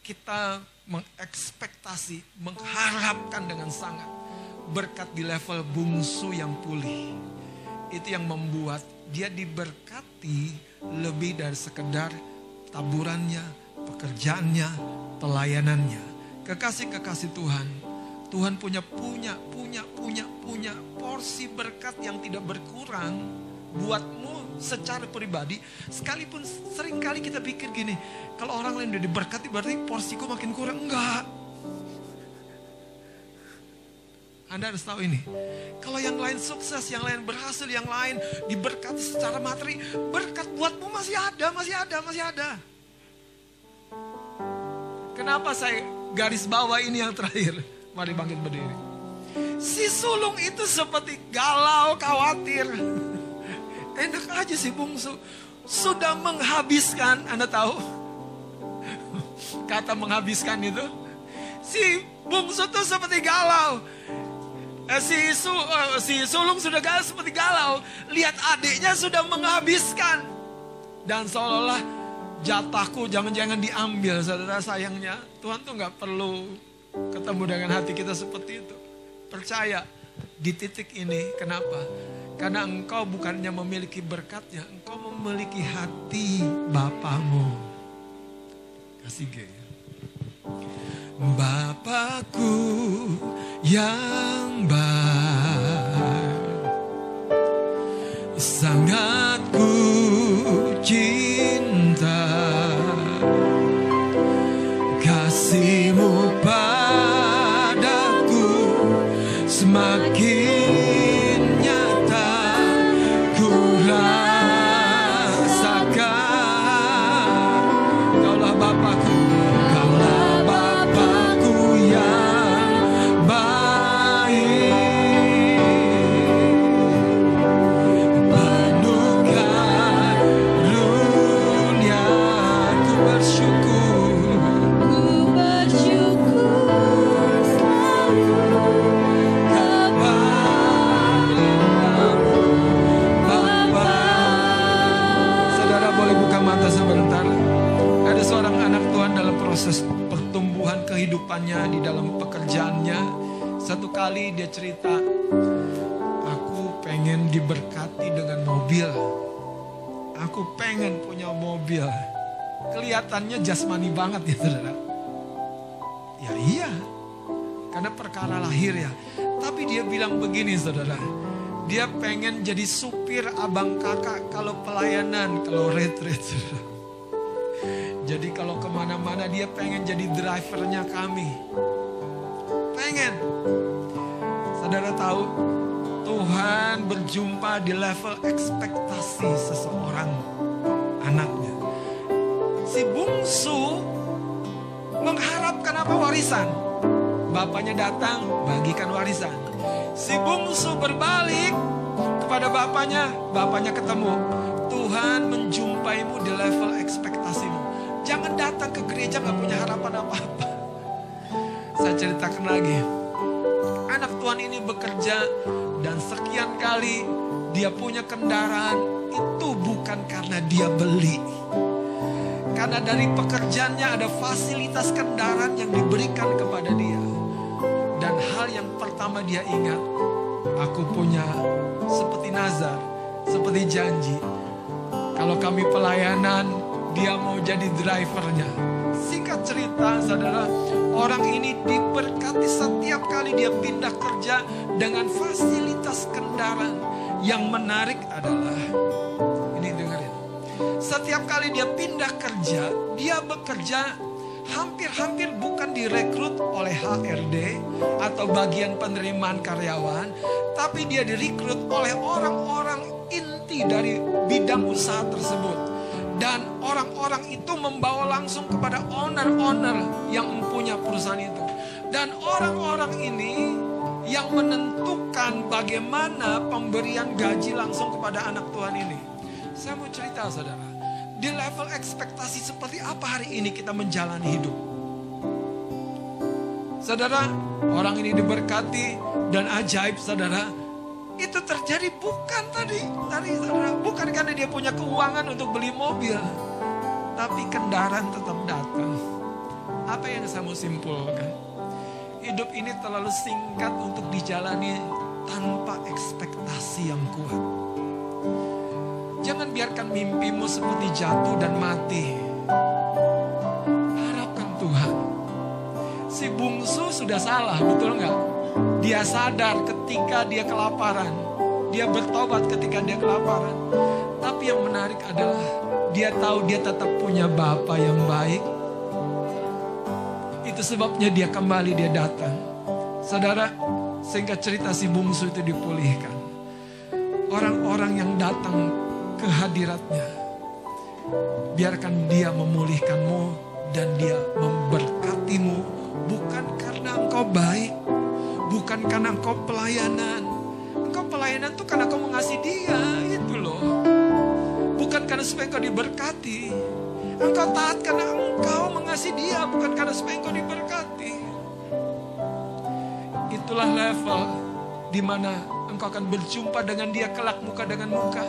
kita mengekspektasi, mengharapkan dengan sangat berkat di level bungsu yang pulih. Itu yang membuat dia diberkati lebih dari sekedar taburannya, pekerjaannya, pelayanannya. Kekasih-kekasih Tuhan, Tuhan punya punya punya punya punya porsi berkat yang tidak berkurang buatmu secara pribadi. Sekalipun sering kali kita pikir gini, kalau orang lain udah diberkati berarti porsiku makin kurang. Enggak. Anda harus tahu ini. Kalau yang lain sukses, yang lain berhasil, yang lain diberkati secara materi, berkat buatmu masih ada, masih ada, masih ada. Kenapa saya garis bawah ini yang terakhir? Mari bangkit berdiri. Si sulung itu seperti galau, khawatir. Enak aja si bungsu. Sudah menghabiskan, Anda tahu? Kata menghabiskan itu. Si bungsu itu seperti galau. Eh, si, su, eh, si sulung sudah galau seperti galau. Lihat adiknya sudah menghabiskan. Dan seolah-olah jatahku jangan-jangan diambil saudara sayangnya. Tuhan tuh nggak perlu ketemu dengan hati kita seperti itu. Percaya di titik ini kenapa? Karena engkau bukannya memiliki berkatnya, engkau memiliki hati Bapamu. Kasih G. Bapakku yang baik Sangat ku kehidupannya di dalam pekerjaannya. Satu kali dia cerita, aku pengen diberkati dengan mobil. Aku pengen punya mobil. Kelihatannya jasmani banget ya saudara. Ya iya, karena perkara lahir ya. Tapi dia bilang begini saudara. Dia pengen jadi supir abang kakak kalau pelayanan, kalau retreat. saudara. Jadi kalau ke mana-mana dia pengen jadi drivernya kami. Pengen. Saudara tahu, Tuhan berjumpa di level ekspektasi seseorang anaknya. Si bungsu mengharapkan apa warisan. Bapaknya datang, bagikan warisan. Si bungsu berbalik kepada bapaknya, bapaknya ketemu. Tuhan menjumpaimu di level ekspektasimu. Jangan datang ke gereja nggak punya harapan apa-apa. Saya ceritakan lagi. Anak Tuhan ini bekerja dan sekian kali dia punya kendaraan itu bukan karena dia beli. Karena dari pekerjaannya ada fasilitas kendaraan yang diberikan kepada dia. Dan hal yang pertama dia ingat, aku punya seperti nazar, seperti janji. Kalau kami pelayanan, dia mau jadi drivernya. Singkat cerita, saudara, Orang ini diberkati setiap kali dia pindah kerja dengan fasilitas kendaraan. Yang menarik adalah, ini dengerin. Setiap kali dia pindah kerja, dia bekerja hampir-hampir bukan direkrut oleh HRD atau bagian penerimaan karyawan, tapi dia direkrut oleh orang-orang inti dari bidang usaha tersebut. Dan orang-orang itu membawa langsung kepada owner-owner yang mempunyai perusahaan itu. Dan orang-orang ini yang menentukan bagaimana pemberian gaji langsung kepada anak Tuhan ini. Saya mau cerita saudara, di level ekspektasi seperti apa hari ini kita menjalani hidup. Saudara, orang ini diberkati dan ajaib saudara. Itu terjadi bukan tadi, tadi bukan karena dia punya keuangan untuk beli mobil. Tapi kendaraan tetap datang. Apa yang saya mau simpulkan? Hidup ini terlalu singkat untuk dijalani tanpa ekspektasi yang kuat. Jangan biarkan mimpimu seperti jatuh dan mati. Harapkan Tuhan. Si bungsu sudah salah, betul nggak? Dia sadar ketika dia kelaparan. Dia bertobat ketika dia kelaparan. Tapi yang menarik adalah dia tahu dia tetap punya Bapa yang baik. Itu sebabnya dia kembali, dia datang. Saudara, singkat cerita si bungsu itu dipulihkan. Orang-orang yang datang ke hadiratnya. Biarkan dia memulihkanmu dan dia memberkatimu. Bukan karena engkau baik. Bukan karena engkau pelayanan. Engkau pelayanan tuh karena engkau mengasihi dia. Itu loh. Bukan karena supaya engkau diberkati. Engkau taat karena engkau mengasihi dia. Bukan karena supaya engkau diberkati. Itulah level di mana engkau akan berjumpa dengan dia kelak muka dengan muka.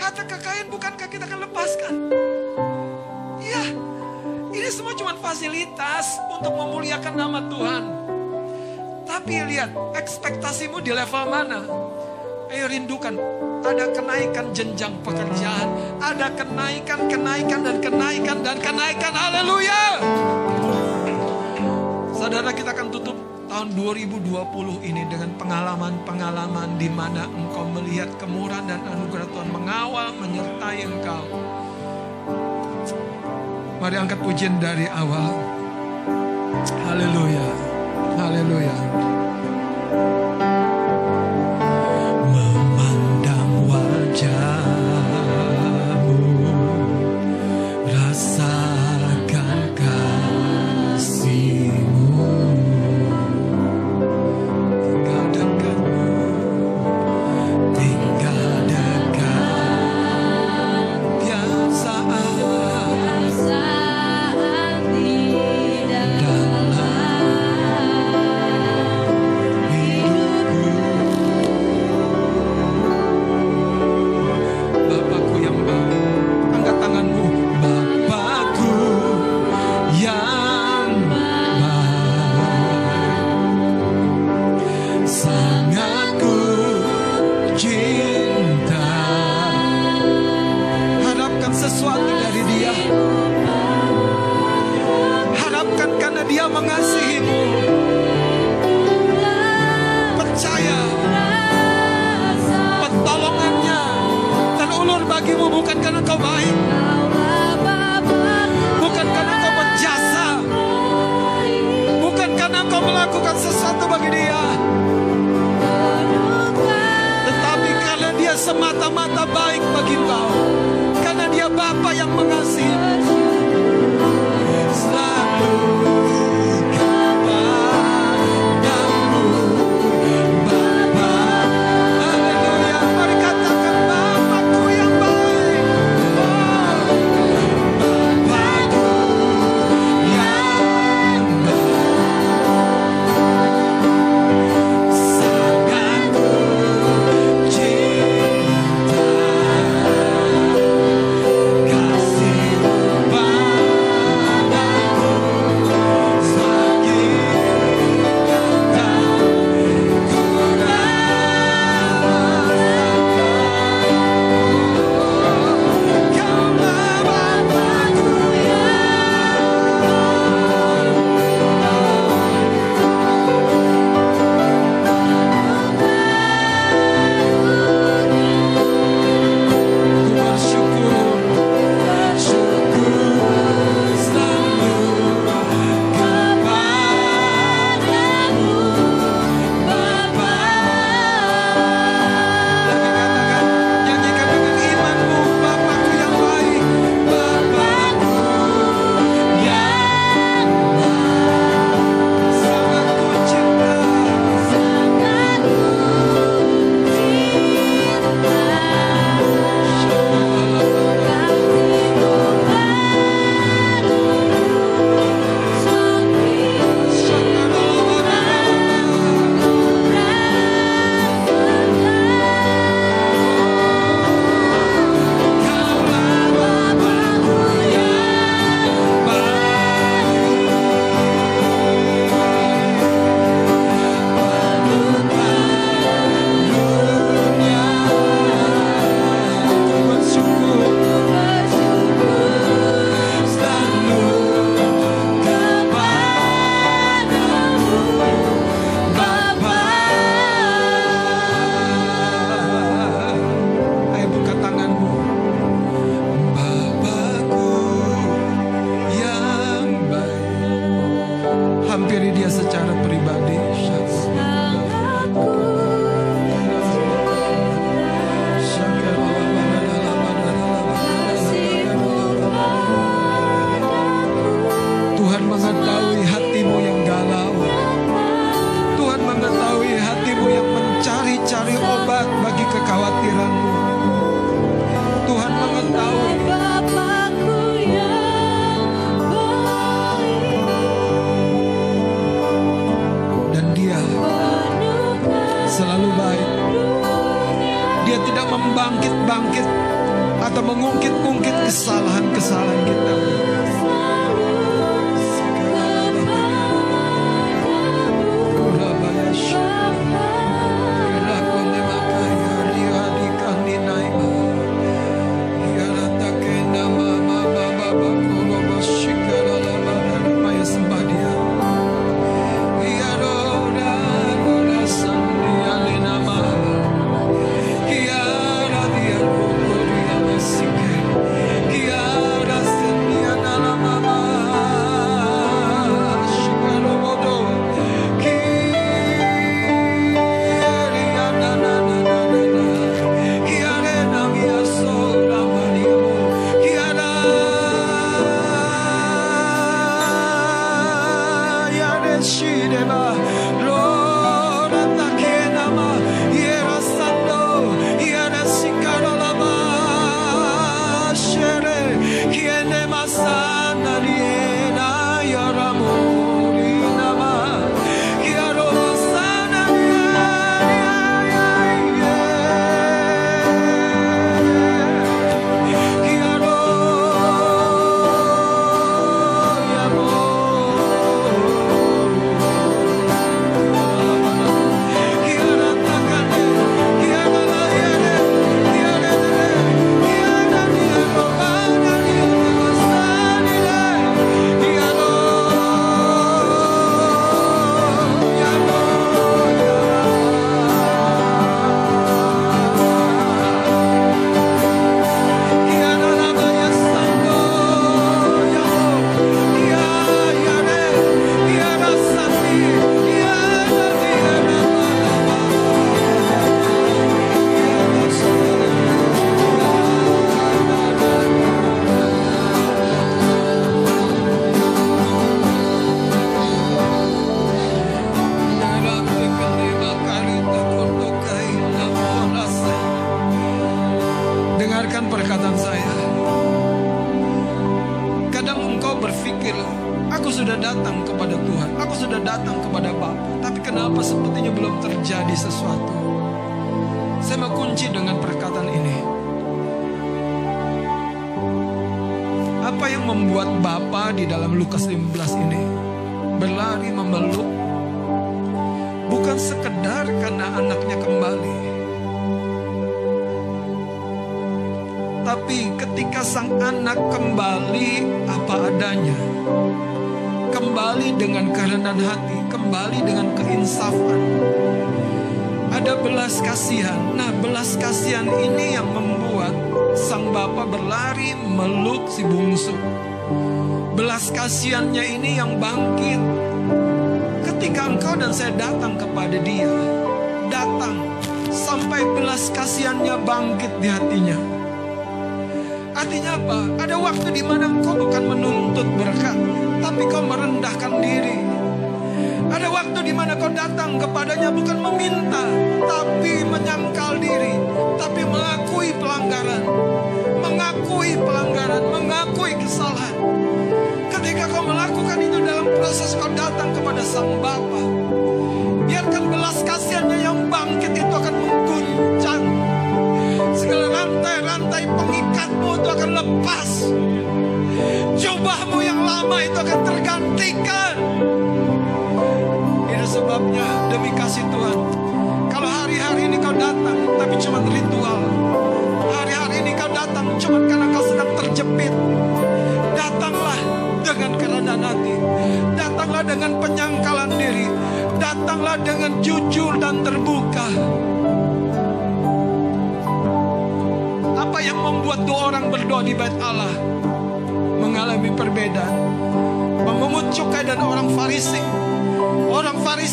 Harta kekayaan bukankah kita akan lepaskan? Iya, ini semua cuma fasilitas untuk memuliakan nama Tuhan. Tapi lihat, ekspektasimu di level mana? Ayo rindukan, ada kenaikan jenjang pekerjaan, ada kenaikan, kenaikan, dan kenaikan, dan kenaikan, haleluya. Saudara kita akan tutup tahun 2020 ini dengan pengalaman-pengalaman di mana engkau melihat kemurahan dan anugerah Tuhan mengawal, menyertai engkau. Mari angkat pujian dari awal. Haleluya. Haleluya.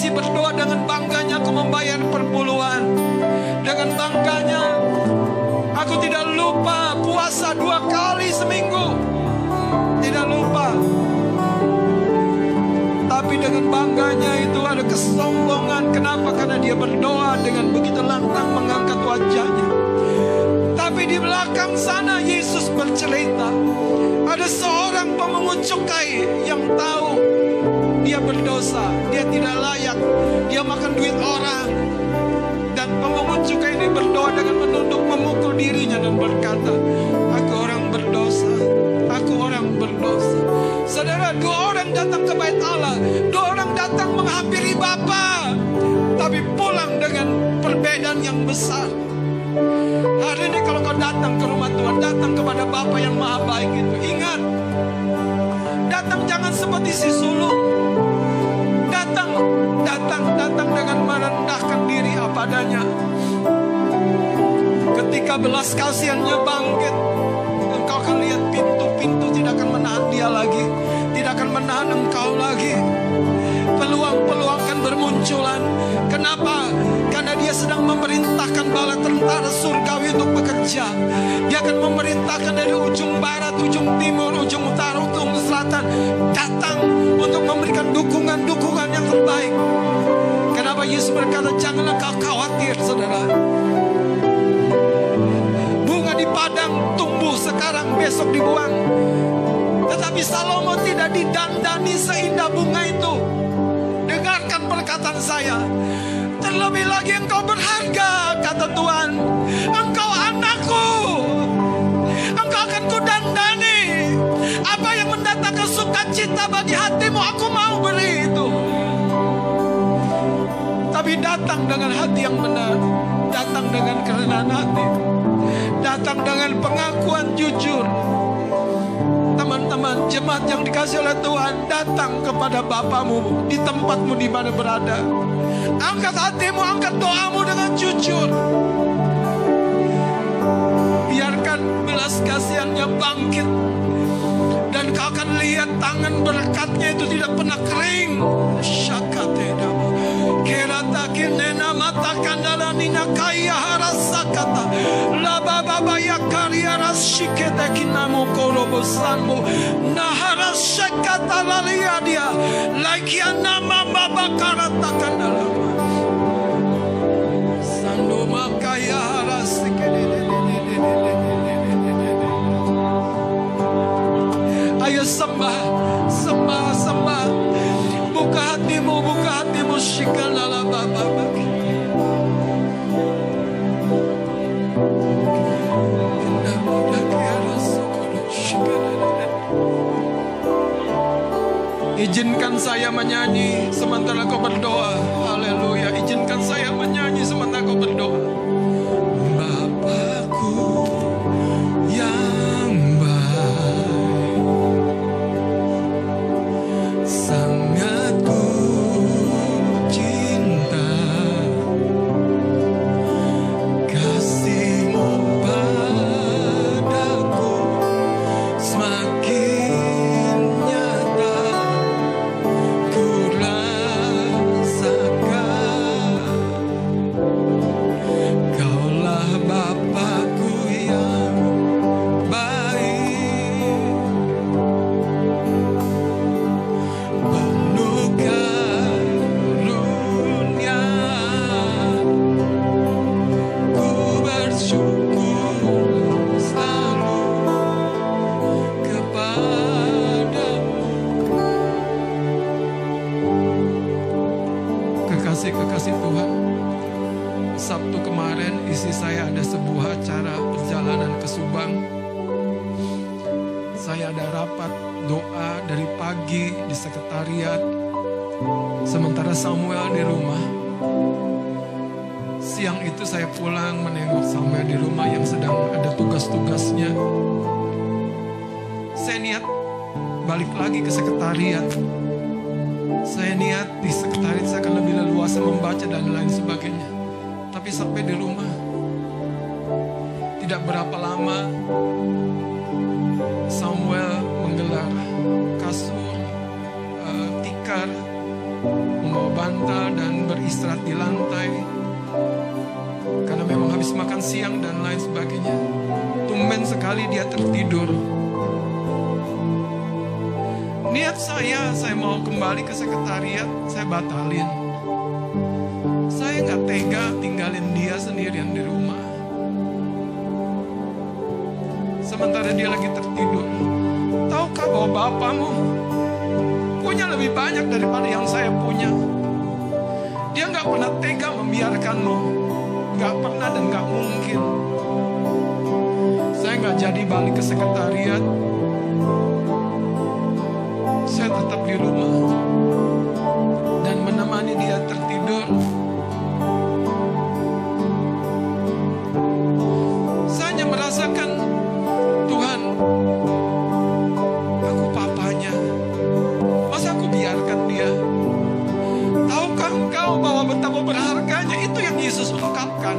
Messi berdoa dengan bangganya aku membayar perpuluhan. Dengan bangganya aku tidak lupa puasa dua kali seminggu. Tidak lupa. Tapi dengan bangganya itu ada kesombongan. Kenapa? Karena dia berdoa dengan begitu lantang mengangkat wajahnya. Tapi di belakang sana Yesus bercerita ada seorang pemungut cukai yang tahu dia berdosa dia tidak layak. Dia makan duit orang. Dan pemungut cukai ini berdoa dengan menunduk Ketika belas kasihannya bangkit, engkau akan lihat pintu-pintu tidak akan menahan dia lagi, tidak akan menahan engkau lagi. Peluang-peluang akan bermunculan. Kenapa? Karena dia sedang memerintahkan bala tentara surgawi untuk bekerja. Dia akan memerintahkan dari ujung barat, ujung timur, ujung utara, ujung selatan datang untuk memberikan dukungan-dukungan yang terbaik. Kenapa Yesus berkata janganlah kau khawatir saudara. Besok dibuang. Tetapi Salomo tidak didandani seindah bunga itu. Dengarkan perkataan saya. Terlebih lagi engkau berharga, kata Tuhan. Engkau anakku. Engkau akan kudandani. Apa yang mendatangkan sukacita bagi hatimu, aku mau beri itu. Tapi datang dengan hati yang benar. Datang dengan kerendahan hati. Datang dengan pengakuan jujur. Teman-teman, jemaat yang dikasih oleh Tuhan datang kepada Bapamu di tempatmu di mana berada. Angkat hatimu, angkat doamu dengan jujur. Biarkan belas kasihannya bangkit. Dan kau akan lihat tangan berkatnya itu tidak pernah kering. Syakateda. Kirata kinena mata nina kaya harasakata. La baba baya karia rashikete kinamo sanbo. Nahara shekata la liadia. Like mama kandala. Sando makaya harasikete. Ayosamba. Hatimu, buka hatimu. Shikalala baba bagi. Izinkan saya menyanyi sementara kau berdoa. Haleluya. Izinkan saya menyanyi sementara kau berdoa. Dari pagi di sekretariat. Sementara Samuel di rumah. Siang itu saya pulang menengok Samuel di rumah yang sedang ada tugas-tugasnya. Saya niat balik lagi ke sekretariat. Saya niat di sekretariat saya akan lebih leluasa membaca dan lain sebagainya. Tapi sampai di rumah, tidak berapa lama Samuel menggelar kasur, eh, tikar, membawa bantal dan beristirahat di lantai. Karena memang habis makan siang dan lain sebagainya. Tumben sekali dia tertidur. Niat saya, saya mau kembali ke sekretariat, saya batalin. Saya nggak tega tinggalin dia sendirian di rumah. Sementara dia lagi tertidur. Bahwa bapamu punya lebih banyak daripada yang saya punya? Dia nggak pernah tega membiarkanmu. Nggak pernah dan nggak mungkin. Saya nggak jadi balik ke sekretariat. Saya tetap di rumah dan menemani dia tertidur. Ungkapkan?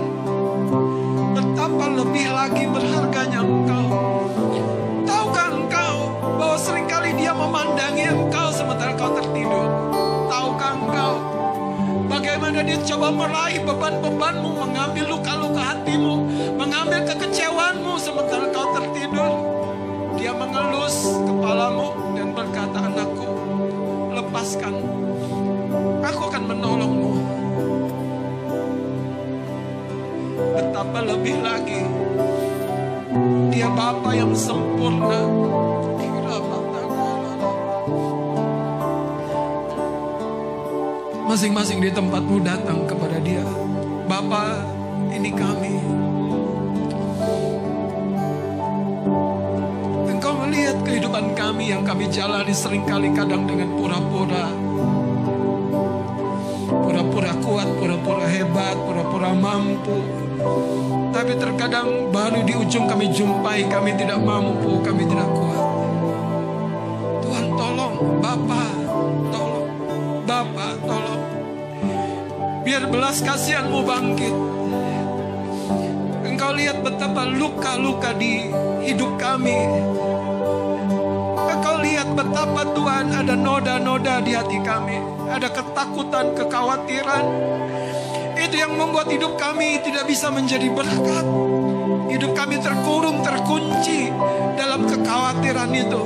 Betapa lebih lagi berharganya engkau. Tahukah engkau bahwa sering kali dia memandangi engkau sementara kau tertidur? Tahukah engkau bagaimana dia coba meraih beban-bebanmu, mengambil luka-luka hatimu, mengambil kekecewaanmu sementara kau tertidur? Dia mengelus kepalamu dan berkata, anakku, lepaskan. Betapa lebih lagi dia Bapa yang sempurna. Masing-masing di tempatmu datang kepada dia. Bapa, ini kami. Engkau melihat kehidupan kami yang kami jalani sering kali kadang dengan pura-pura. Pura-pura kuat, pura-pura hebat, pura-pura mampu. Tapi terkadang baru di ujung kami jumpai kami tidak mampu, kami tidak kuat. Tuhan tolong, Bapa, tolong. Bapa, tolong. Biar belas kasihanmu bangkit. Engkau lihat betapa luka-luka di hidup kami. Engkau lihat betapa Tuhan ada noda-noda di hati kami. Ada ketakutan, kekhawatiran. Itu yang membuat hidup kami tidak bisa menjadi berkat. Hidup kami terkurung, terkunci dalam kekhawatiran itu.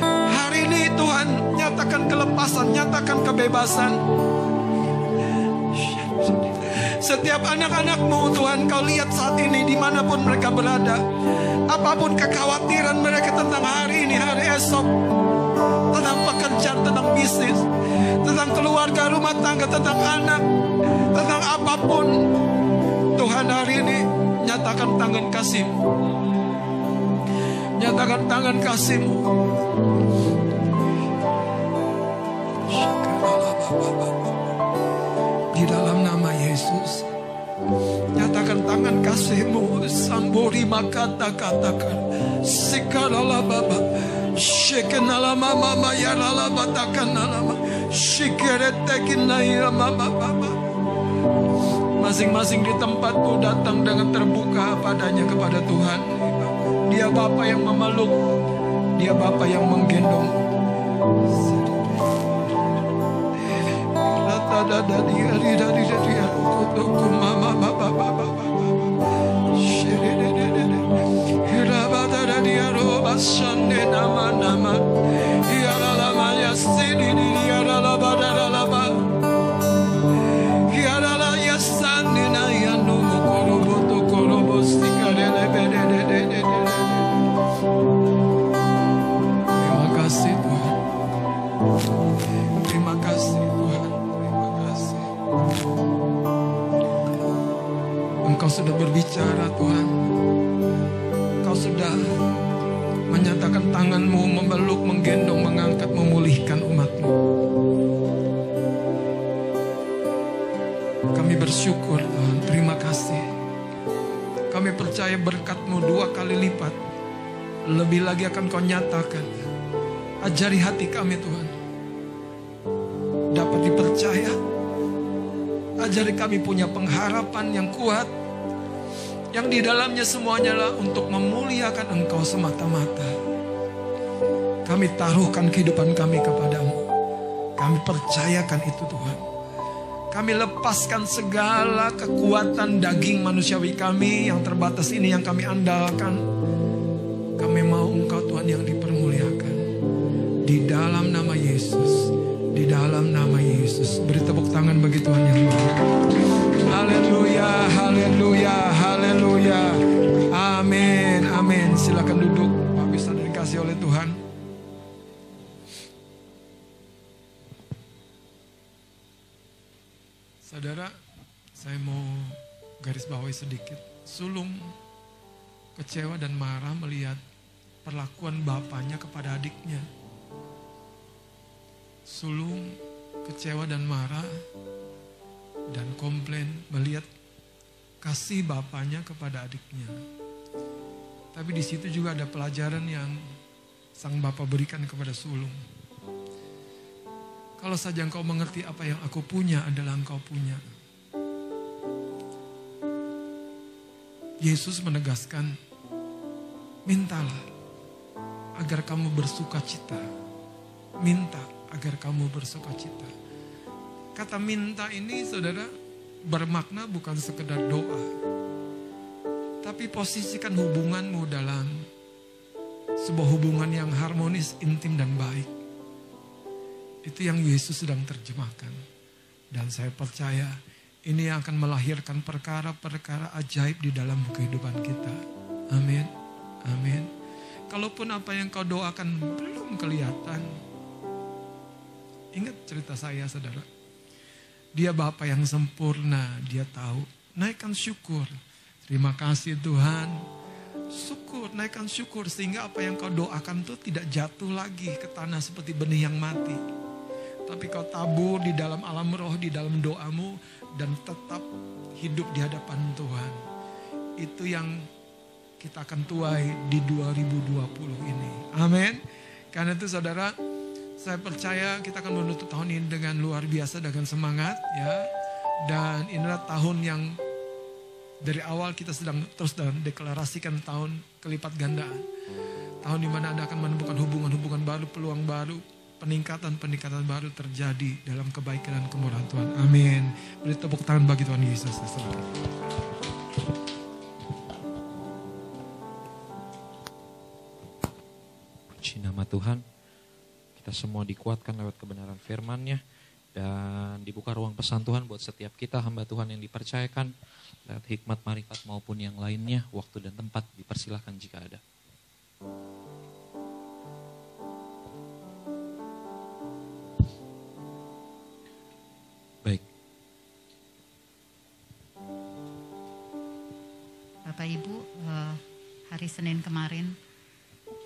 Hari ini Tuhan nyatakan kelepasan, nyatakan kebebasan. Setiap anak-anakmu Tuhan kau lihat saat ini di mana pun mereka berada Apa pun kekhawatiran mereka tentang hari ini, hari esok Tentang pekerjaan, tentang bisnis Tentang keluarga, rumah tangga, tentang anak Tentang apa pun. Tuhan hari ini nyatakan tangan kasihmu. Nyatakan tangan kasihmu. Di dalam nama Yesus Nyatakan tangan kasihmu. Sambori makata katakan Sikarala mama mama Masing-masing di tempatmu datang dengan terbuka padanya kepada Tuhan. Dia Bapa yang memeluk. Dia Bapa yang menggendong. Rata dada dia dia dia dia kutuku mama baba baba Hirabada nama nama. De de de de Terima kasih Tuhan Terima kasih Tuhan Terima kasih Engkau sudah berbicara Tuhan. Engkau sudah menyatakan tanganmu memeluk, menggendong, mengangkat, memulihkan umatmu. Kami bersyukur Tuhan, terima kasih. Kami percaya berkatmu dua kali lipat. Lebih lagi akan kau nyatakan. Ajari hati kami Tuhan. Dapat dipercaya. Ajari kami punya pengharapan yang kuat Yang di dalamnya semuanya lah untuk memuliakan Engkau semata-mata. Kami taruhkan kehidupan kami kepadamu. Kami percayakan itu Tuhan. Kami lepaskan segala kekuatan daging manusiawi kami Yang terbatas ini yang kami andalkan. Kami mau Engkau Tuhan yang dipermuliakan. Di dalam nama Yesus Di dalam nama Yesus Beri tepuk tangan bagi Tuhan yang baik Haleluya, haleluya, haleluya. Amin, amin. Silakan duduk. Pak bisa dikasih oleh Tuhan. Saudara, saya mau garis bawahi sedikit. Sulung kecewa dan marah melihat perlakuan bapaknya kepada adiknya. Sulung, kecewa dan marah, dan komplain melihat kasih bapaknya kepada adiknya. Tapi di situ juga ada pelajaran yang sang bapak berikan kepada sulung. Kalau saja engkau mengerti apa yang aku punya adalah engkau punya. Yesus menegaskan, mintalah agar kamu bersuka cita. Minta agar kamu bersuka cita. Kata minta ini saudara bermakna bukan sekedar doa. Tapi posisikan hubunganmu dalam sebuah hubungan yang harmonis, intim dan baik. Itu yang Yesus sedang terjemahkan. Dan saya percaya ini yang akan melahirkan perkara-perkara ajaib di dalam kehidupan kita. Amin. Amin. Kalaupun apa yang kau doakan belum kelihatan. Ingat cerita saya saudara. Dia Bapa yang sempurna, dia tahu. Naikkan syukur. Terima kasih Tuhan. Syukur, naikkan syukur sehingga apa yang kau doakan itu tidak jatuh lagi ke tanah seperti benih yang mati. Tapi kau tabur di dalam alam roh, di dalam doamu dan tetap hidup di hadapan Tuhan. Itu yang kita akan tuai di 2020 ini. Amin. Karena itu saudara, saya percaya kita akan menutup tahun ini dengan luar biasa dengan semangat ya. Dan inilah tahun yang dari awal kita sedang terus dan deklarasikan tahun kelipat gandaan. Tahun di mana Anda akan menemukan hubungan-hubungan baru, peluang baru, peningkatan-peningkatan baru terjadi dalam kebaikan dan kemurahan Tuhan. Amin. Beri tepuk tangan bagi Tuhan Yesus. Puji nama Tuhan. Kita semua dikuatkan lewat kebenaran firman-Nya dan dibuka ruang pesan Tuhan buat setiap kita hamba Tuhan yang dipercayakan lewat hikmat marifat maupun yang lainnya, waktu dan tempat dipersilahkan jika ada. Baik, Bapak Ibu, eh, hari Senin kemarin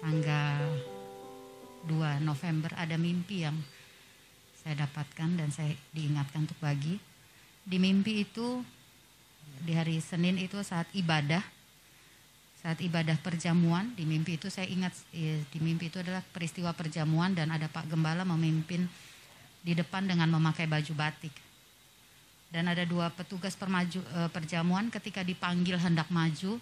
tanggal 2 November ada mimpi yang saya dapatkan dan saya diingatkan untuk bagi. Di mimpi itu di hari Senin itu saat ibadah saat ibadah perjamuan di mimpi itu saya ingat eh, di mimpi itu adalah peristiwa perjamuan dan ada Pak Gembala memimpin di depan dengan memakai baju batik dan ada dua petugas permaju, eh, perjamuan ketika dipanggil hendak maju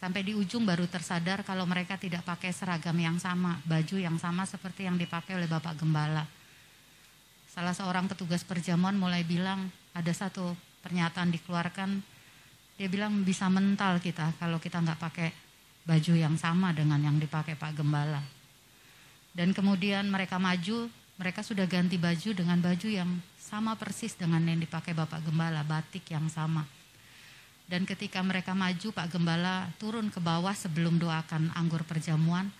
sampai di ujung baru tersadar kalau mereka tidak pakai seragam yang sama, baju yang sama seperti yang dipakai oleh Bapak Gembala. Salah seorang petugas perjamuan mulai bilang ada satu pernyataan dikeluarkan, dia bilang bisa mental kita kalau kita nggak pakai baju yang sama dengan yang dipakai Pak Gembala. Dan kemudian mereka maju, mereka sudah ganti baju dengan baju yang sama persis dengan yang dipakai Bapak Gembala, batik yang sama. Dan ketika mereka maju, Pak Gembala turun ke bawah sebelum doakan anggur perjamuan,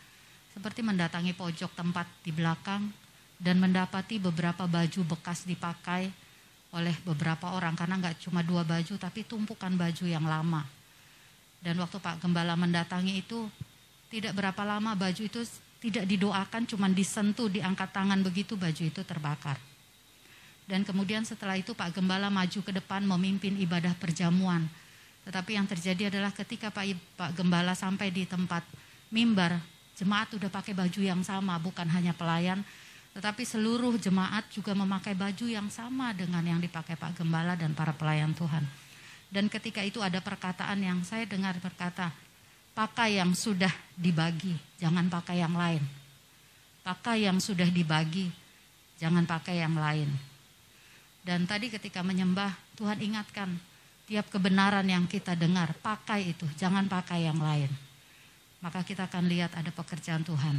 seperti mendatangi pojok tempat di belakang dan mendapati beberapa baju bekas dipakai oleh beberapa orang karena nggak cuma dua baju tapi tumpukan baju yang lama. Dan waktu Pak Gembala mendatangi itu tidak berapa lama baju itu tidak didoakan cuma disentuh diangkat tangan begitu baju itu terbakar. Dan kemudian setelah itu Pak Gembala maju ke depan memimpin ibadah perjamuan. Tetapi yang terjadi adalah ketika Pak, Pak Gembala sampai di tempat mimbar, jemaat udah pakai baju yang sama, bukan hanya pelayan, tetapi seluruh jemaat juga memakai baju yang sama dengan yang dipakai Pak Gembala dan para pelayan Tuhan. Dan ketika itu ada perkataan yang saya dengar berkata, pakai yang sudah dibagi, jangan pakai yang lain. Pakai yang sudah dibagi, jangan pakai yang lain. Dan tadi ketika menyembah, Tuhan ingatkan, tiap kebenaran yang kita dengar, pakai itu, jangan pakai yang lain. Maka kita akan lihat ada pekerjaan Tuhan.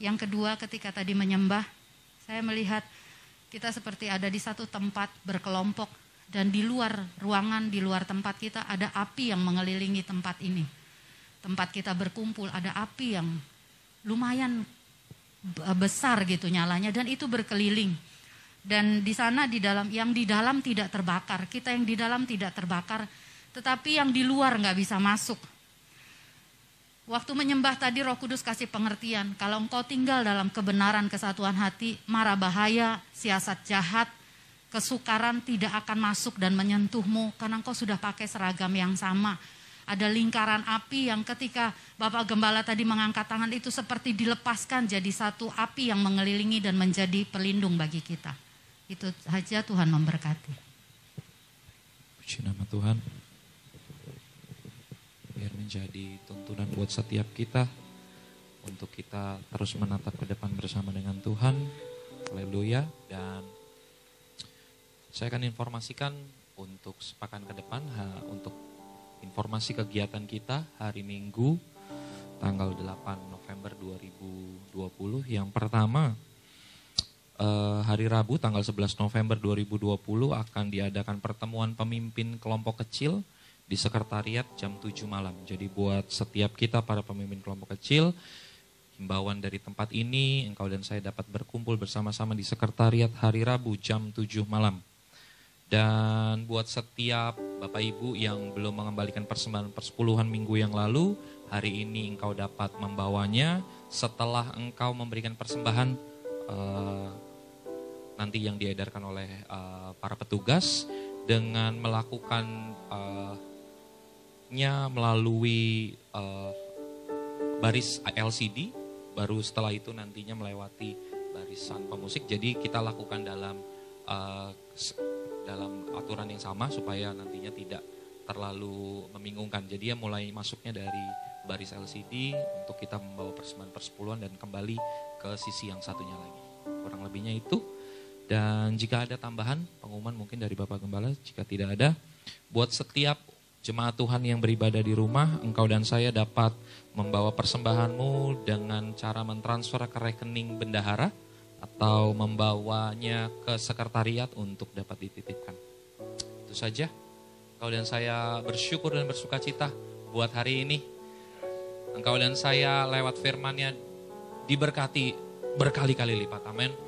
Yang kedua ketika tadi menyembah, saya melihat kita seperti ada di satu tempat berkelompok dan di luar ruangan, di luar tempat kita ada api yang mengelilingi tempat ini. Tempat kita berkumpul ada api yang lumayan besar gitu nyalanya dan itu berkeliling. Dan di sana di dalam yang di dalam tidak terbakar, kita yang di dalam tidak terbakar, tetapi yang di luar nggak bisa masuk. Waktu menyembah tadi Roh Kudus kasih pengertian, kalau engkau tinggal dalam kebenaran kesatuan hati, mara bahaya, siasat jahat, kesukaran tidak akan masuk dan menyentuhmu karena engkau sudah pakai seragam yang sama. Ada lingkaran api yang ketika Bapak Gembala tadi mengangkat tangan itu seperti dilepaskan jadi satu api yang mengelilingi dan menjadi pelindung bagi kita. Itu saja Tuhan memberkati. Puji nama Tuhan. Biar menjadi tuntunan buat setiap kita untuk kita terus menatap ke depan bersama dengan Tuhan. Haleluya. Dan saya akan informasikan untuk sepakan ke depan untuk informasi kegiatan kita hari Minggu tanggal 8 November 2020. Yang pertama eh, hari Rabu tanggal 11 November 2020 akan diadakan pertemuan pemimpin kelompok kecil di sekretariat jam 7 malam. Jadi buat setiap kita para pemimpin kelompok kecil himbauan dari tempat ini engkau dan saya dapat berkumpul bersama-sama di sekretariat hari Rabu jam 7 malam. Dan buat setiap Bapak Ibu yang belum mengembalikan persembahan persepuluhan minggu yang lalu, hari ini engkau dapat membawanya setelah engkau memberikan persembahan uh, nanti yang diedarkan oleh uh, para petugas dengan melakukan uh, nya melalui uh, baris LCD, baru setelah itu nantinya melewati barisan pemusik. Jadi kita lakukan dalam uh, dalam aturan yang sama supaya nantinya tidak terlalu membingungkan. Jadi ya mulai masuknya dari baris LCD untuk kita membawa persembahan persepuluhan dan kembali ke sisi yang satunya lagi. Kurang lebihnya itu. Dan jika ada tambahan pengumuman mungkin dari Bapak Gembala, jika tidak ada, buat setiap jemaat Tuhan yang beribadah di rumah, engkau dan saya dapat membawa persembahanmu dengan cara mentransfer ke rekening bendahara atau membawanya ke sekretariat untuk dapat dititipkan. Itu saja. Engkau dan saya bersyukur dan bersuka cita buat hari ini. Engkau dan saya lewat firmannya diberkati berkali-kali lipat. Amin.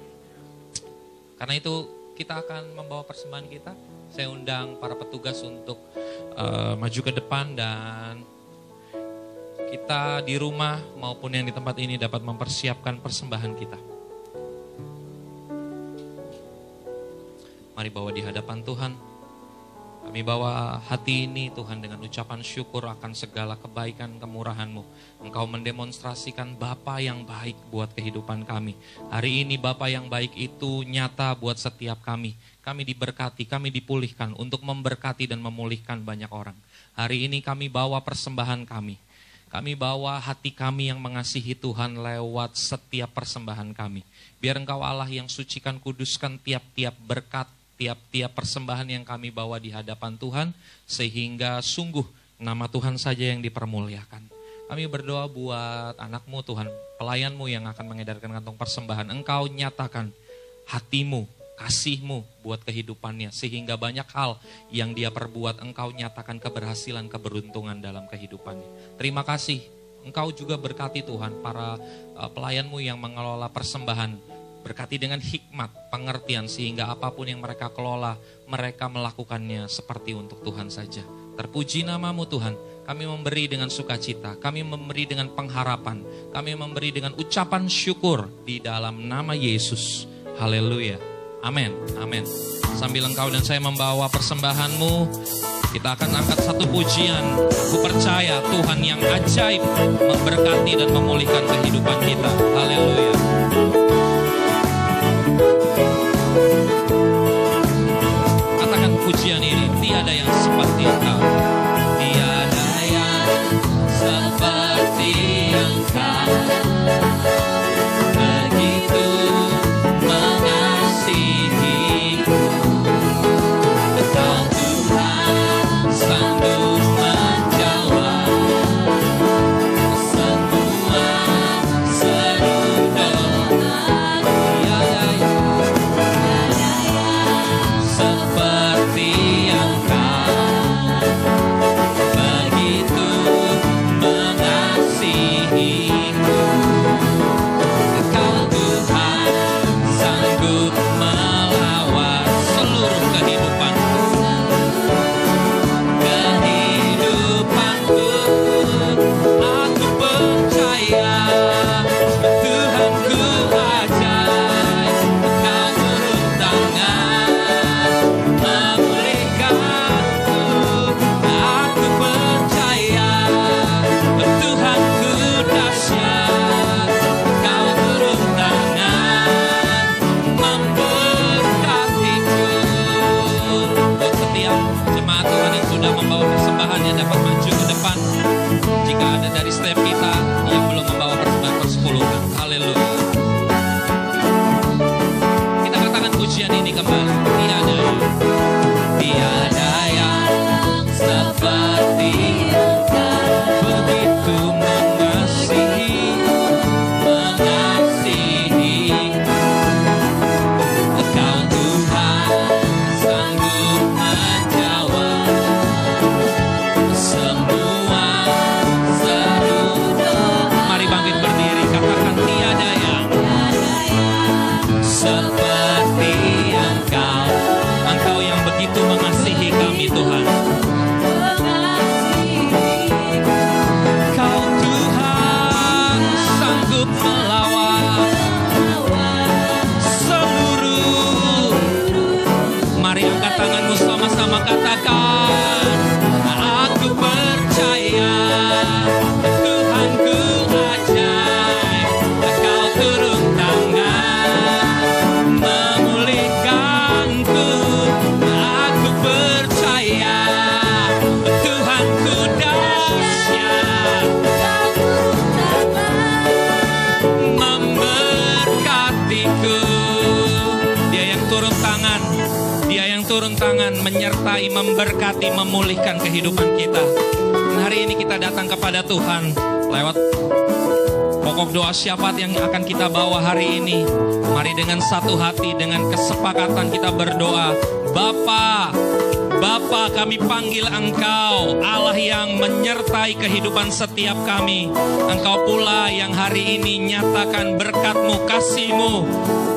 Karena itu kita akan membawa persembahan kita. Saya undang para petugas untuk uh, maju ke depan dan kita di rumah maupun yang di tempat ini dapat mempersiapkan persembahan kita. Mari bawa di hadapan Tuhan. Kami bawa hati ini Tuhan dengan ucapan syukur akan segala kebaikan kemurahan-Mu. Engkau mendemonstrasikan Bapa yang baik buat kehidupan kami. Hari ini Bapa yang baik itu nyata buat setiap kami. Kami diberkati, kami dipulihkan untuk memberkati dan memulihkan banyak orang. Hari ini kami bawa persembahan kami. Kami bawa hati kami yang mengasihi Tuhan lewat setiap persembahan kami. Biar engkau Allah yang sucikan, kuduskan tiap-tiap berkat, tiap-tiap persembahan yang kami bawa di hadapan Tuhan, sehingga sungguh nama Tuhan saja yang dipermuliakan. Kami berdoa buat anakmu Tuhan, pelayanmu yang akan mengedarkan kantong persembahan. Engkau nyatakan hatimu, kasihmu buat kehidupannya. Sehingga banyak hal yang dia perbuat, engkau nyatakan keberhasilan, keberuntungan dalam kehidupannya. Terima kasih, engkau juga berkati Tuhan para uh, pelayanmu yang mengelola persembahan Berkati dengan hikmat, pengertian sehingga apa pun yang mereka kelola, mereka melakukannya seperti untuk Tuhan saja. Terpuji namamu Tuhan, kami memberi dengan sukacita, kami memberi dengan pengharapan, kami memberi dengan ucapan syukur di dalam nama Yesus. Haleluya. Amin. Amin. Sambil engkau dan saya membawa persembahanmu, kita akan angkat satu pujian. Ku percaya Tuhan yang ajaib memberkati dan memulihkan kehidupan kita. Haleluya. Pujian ini tiada yang seperti engkau memberkati, memulihkan kehidupan kita. Dan hari ini kita datang kepada Tuhan lewat pokok doa syafaat yang akan kita bawa hari ini. Mari dengan satu hati, dengan kesepakatan kita berdoa. Bapa, Bapa kami panggil Engkau Allah yang menyertai kehidupan setiap kami. Engkau pula yang hari ini nyatakan berkatmu, kasihmu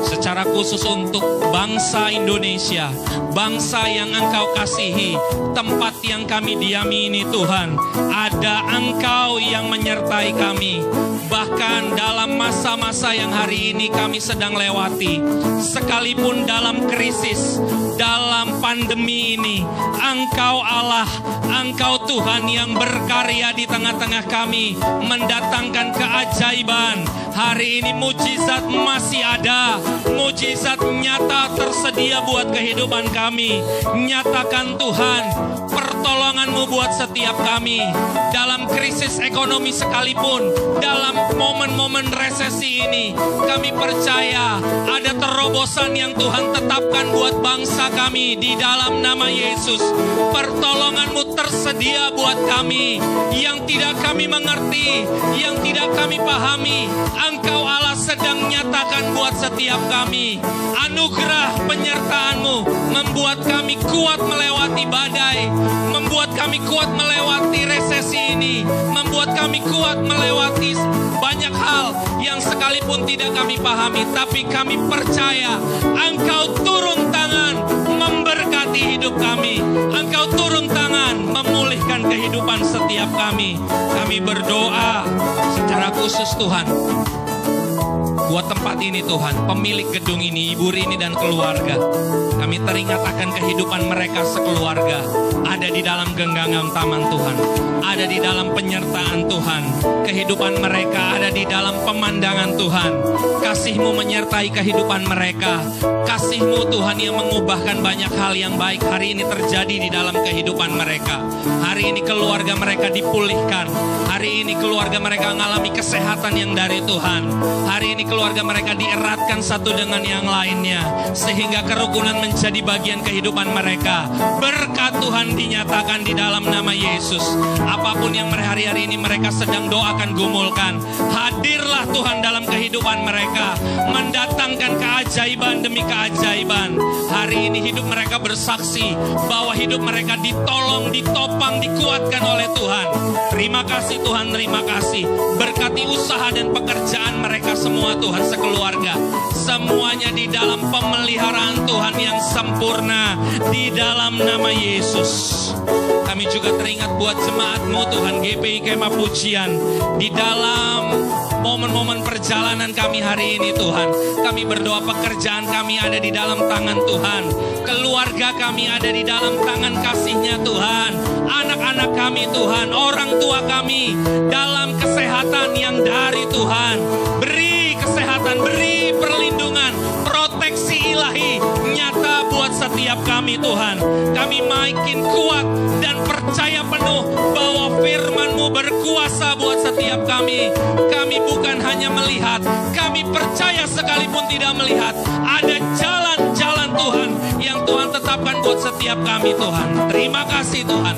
Secara khusus untuk bangsa Indonesia Bangsa yang Engkau kasihi Tempat yang kami diami ini Tuhan. Ada Engkau yang menyertai kami. Bahkan dalam masa-masa yang hari ini kami sedang lewati Sekalipun dalam krisis Dalam pandemi Engkau Allah Engkau Tuhan yang berkarya di tengah-tengah kami Mendatangkan keajaiban. Hari ini mujizat masih ada. Mujizat nyata tersedia buat kehidupan kami. Nyatakan Tuhan Pertolonganmu buat setiap kami. Dalam krisis ekonomi sekalipun Dalam momen-momen resesi ini Kami percaya Ada terobosan yang Tuhan tetapkan buat bangsa kami Di dalam nama Yesus. Pertolonganmu tersedia buat kami Yang tidak kami mengerti Yang tidak kami pahami. Engkau Allah sedang nyatakan buat setiap kami. Anugerah penyertaanmu Membuat kami kuat melewati badai Membuat kami kuat melewati resesi ini Membuat kami kuat melewati banyak hal yang sekalipun tidak kami pahami. Tapi kami percaya Engkau turun tangan memberkati hidup kami. Engkau turun kehidupan setiap kami. Kami berdoa secara khusus Tuhan buat tempat ini Tuhan, pemilik gedung ini, Ibu Rini dan keluarga. Kami teringat akan kehidupan mereka sekeluarga. Ada di dalam genggaman taman Tuhan. Ada di dalam penyertaan Tuhan. Kehidupan mereka ada di dalam pemandangan Tuhan. Kasihmu menyertai kehidupan mereka. Kasihmu Tuhan yang mengubahkan banyak hal yang baik hari ini terjadi di dalam kehidupan mereka. Hari ini keluarga mereka dipulihkan. Hari ini keluarga mereka mengalami kesehatan yang dari Tuhan. Hari ini keluarga mereka dieratkan satu dengan yang lainnya. Sehingga kerukunan menjadi bagian kehidupan mereka. Berkat Tuhan dinyatakan di dalam nama Yesus. Apa pun yang hari-hari ini mereka sedang doakan gumulkan. Hadirlah Tuhan dalam kehidupan mereka. Mendatangkan keajaiban demi keajaiban. Hari ini hidup mereka bersaksi bahwa hidup mereka ditolong, ditopang, dikuatkan oleh Tuhan. Terima kasih Tuhan, terima kasih. Berkati usaha dan pekerjaan mereka semua Tuhan sekeluarga. Semuanya di dalam pemeliharaan Tuhan yang sempurna di dalam nama Yesus. Kami juga teringat buat jemaatmu Tuhan GPI Kemah Pujian di dalam momen-momen perjalanan kami hari ini Tuhan. Kami berdoa pekerjaan kami ada di dalam tangan Tuhan. Keluarga kami ada di dalam tangan kasihnya Tuhan. Anak-anak kami Tuhan, orang tua kami dalam kesehatan yang dari Tuhan. Beri kesehatan, beri perlindungan, proteksi ilahi nyata buat setiap kami Tuhan. Kami makin kuat dan percaya penuh bahwa firman-Mu berkuasa buat setiap kami. Kami bukan hanya melihat, kami percaya sekalipun tidak melihat. Ada jalan-jalan Tuhan yang Tuhan tetapkan buat setiap kami Tuhan. Terima kasih Tuhan.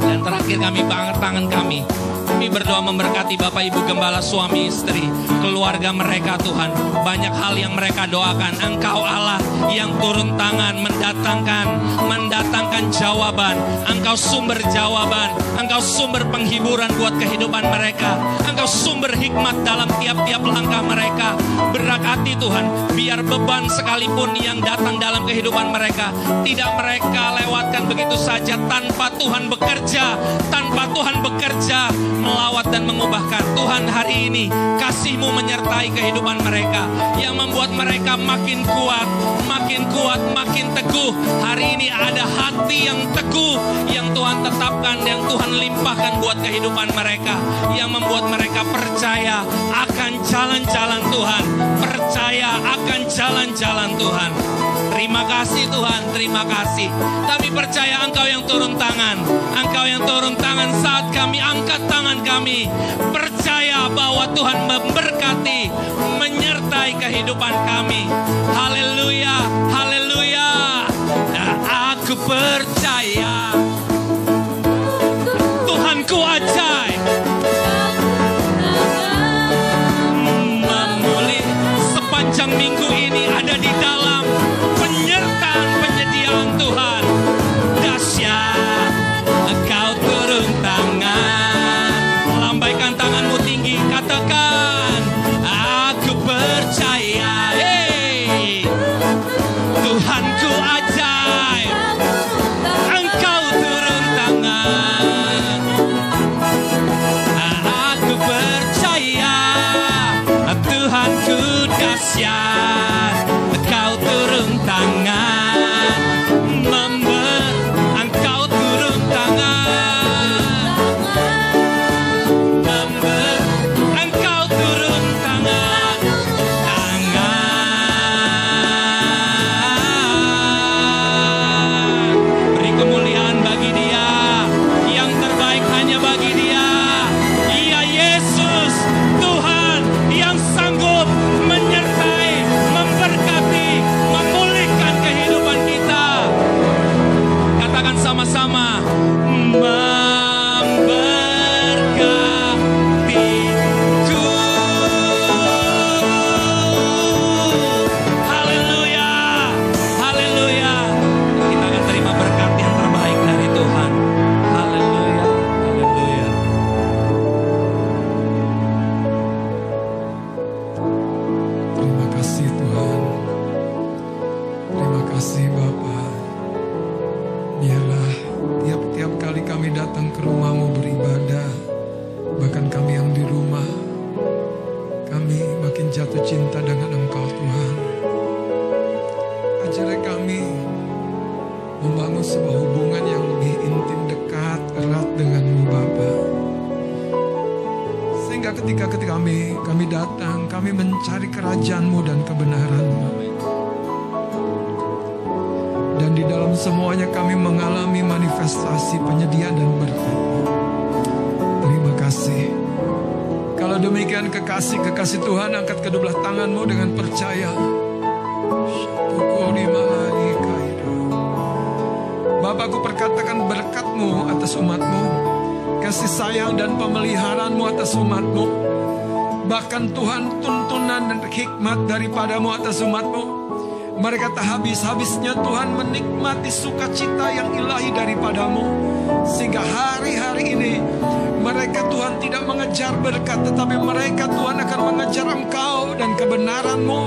Dan terakhir kami banget tangan kami. Kami berdoa memberkati Bapak Ibu Gembala suami istri, keluarga mereka Tuhan. Banyak hal yang mereka doakan. Engkau Allah yang turun tangan mendatangkan mendatangkan jawaban. Engkau sumber jawaban. Engkau sumber penghiburan buat kehidupan mereka. Engkau sumber hikmat dalam tiap-tiap langkah mereka. Berkati Tuhan, biar beban sekalipun yang datang dalam kehidupan mereka tidak mereka lewatkan begitu saja tanpa Tuhan bekerja, tanpa Tuhan bekerja melawat dan mengubahkan. Tuhan hari ini kasih-Mu menyertai kehidupan mereka yang membuat mereka makin kuat, makin kuat, makin teguh. Hari ini ada hati yang teguh yang Tuhan tetapkan, yang Tuhan limpahkan buat kehidupan mereka, yang membuat mereka percaya akan jalan-jalan Tuhan, percaya akan jalan-jalan Tuhan. Terima kasih Tuhan, terima kasih. Kami percaya Engkau yang turun tangan. Engkau yang turun tangan saat kami angkat tangan kami. Percaya bahwa Tuhan memberkati, menyertai kehidupan kami. Haleluya, haleluya. Dan aku percaya kekasih-kekasih Tuhan angkat kedua belah tanganmu dengan percaya. Bapakku perkatakan berkatmu atas umatmu kasih sayang dan pemeliharaanmu atas umatmu. Bahkan Tuhan tuntunan dan hikmat daripadamu atas umatmu. Mereka tak habis-habisnya Tuhan menikmati sukacita yang ilahi daripadamu. Sehingga hari-hari ini mereka Tuhan tidak mengejar berkat tetapi mereka Tuhan akan mengejar engkau dan kebenaranmu.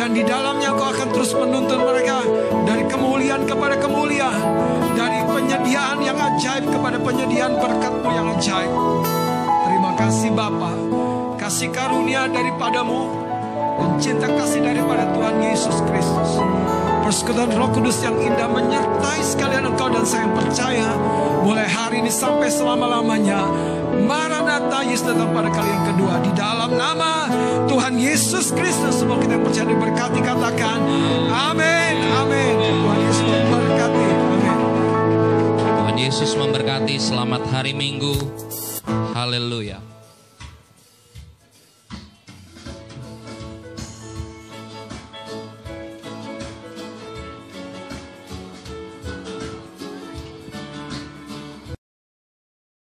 Dan di dalamnya kau akan terus menuntun mereka dari kemuliaan kepada kemuliaan. Dari penyediaan yang ajaib kepada penyediaan berkatmu yang ajaib. Terima kasih Bapa, kasih karunia daripadamu dan cinta kasih daripada Tuhan Yesus Kristus. Persekutuan Roh Kudus yang indah menyertai sekalian engkau dan saya yang percaya mulai hari ini sampai selama-lamanya. Maranatha Yesus datang pada kali yang kedua. Di dalam nama Tuhan Yesus Kristus semua kita yang percaya diberkati katakan amin amin. Tuhan Yesus memberkati. Amin. Tuhan Yesus memberkati. Selamat hari Minggu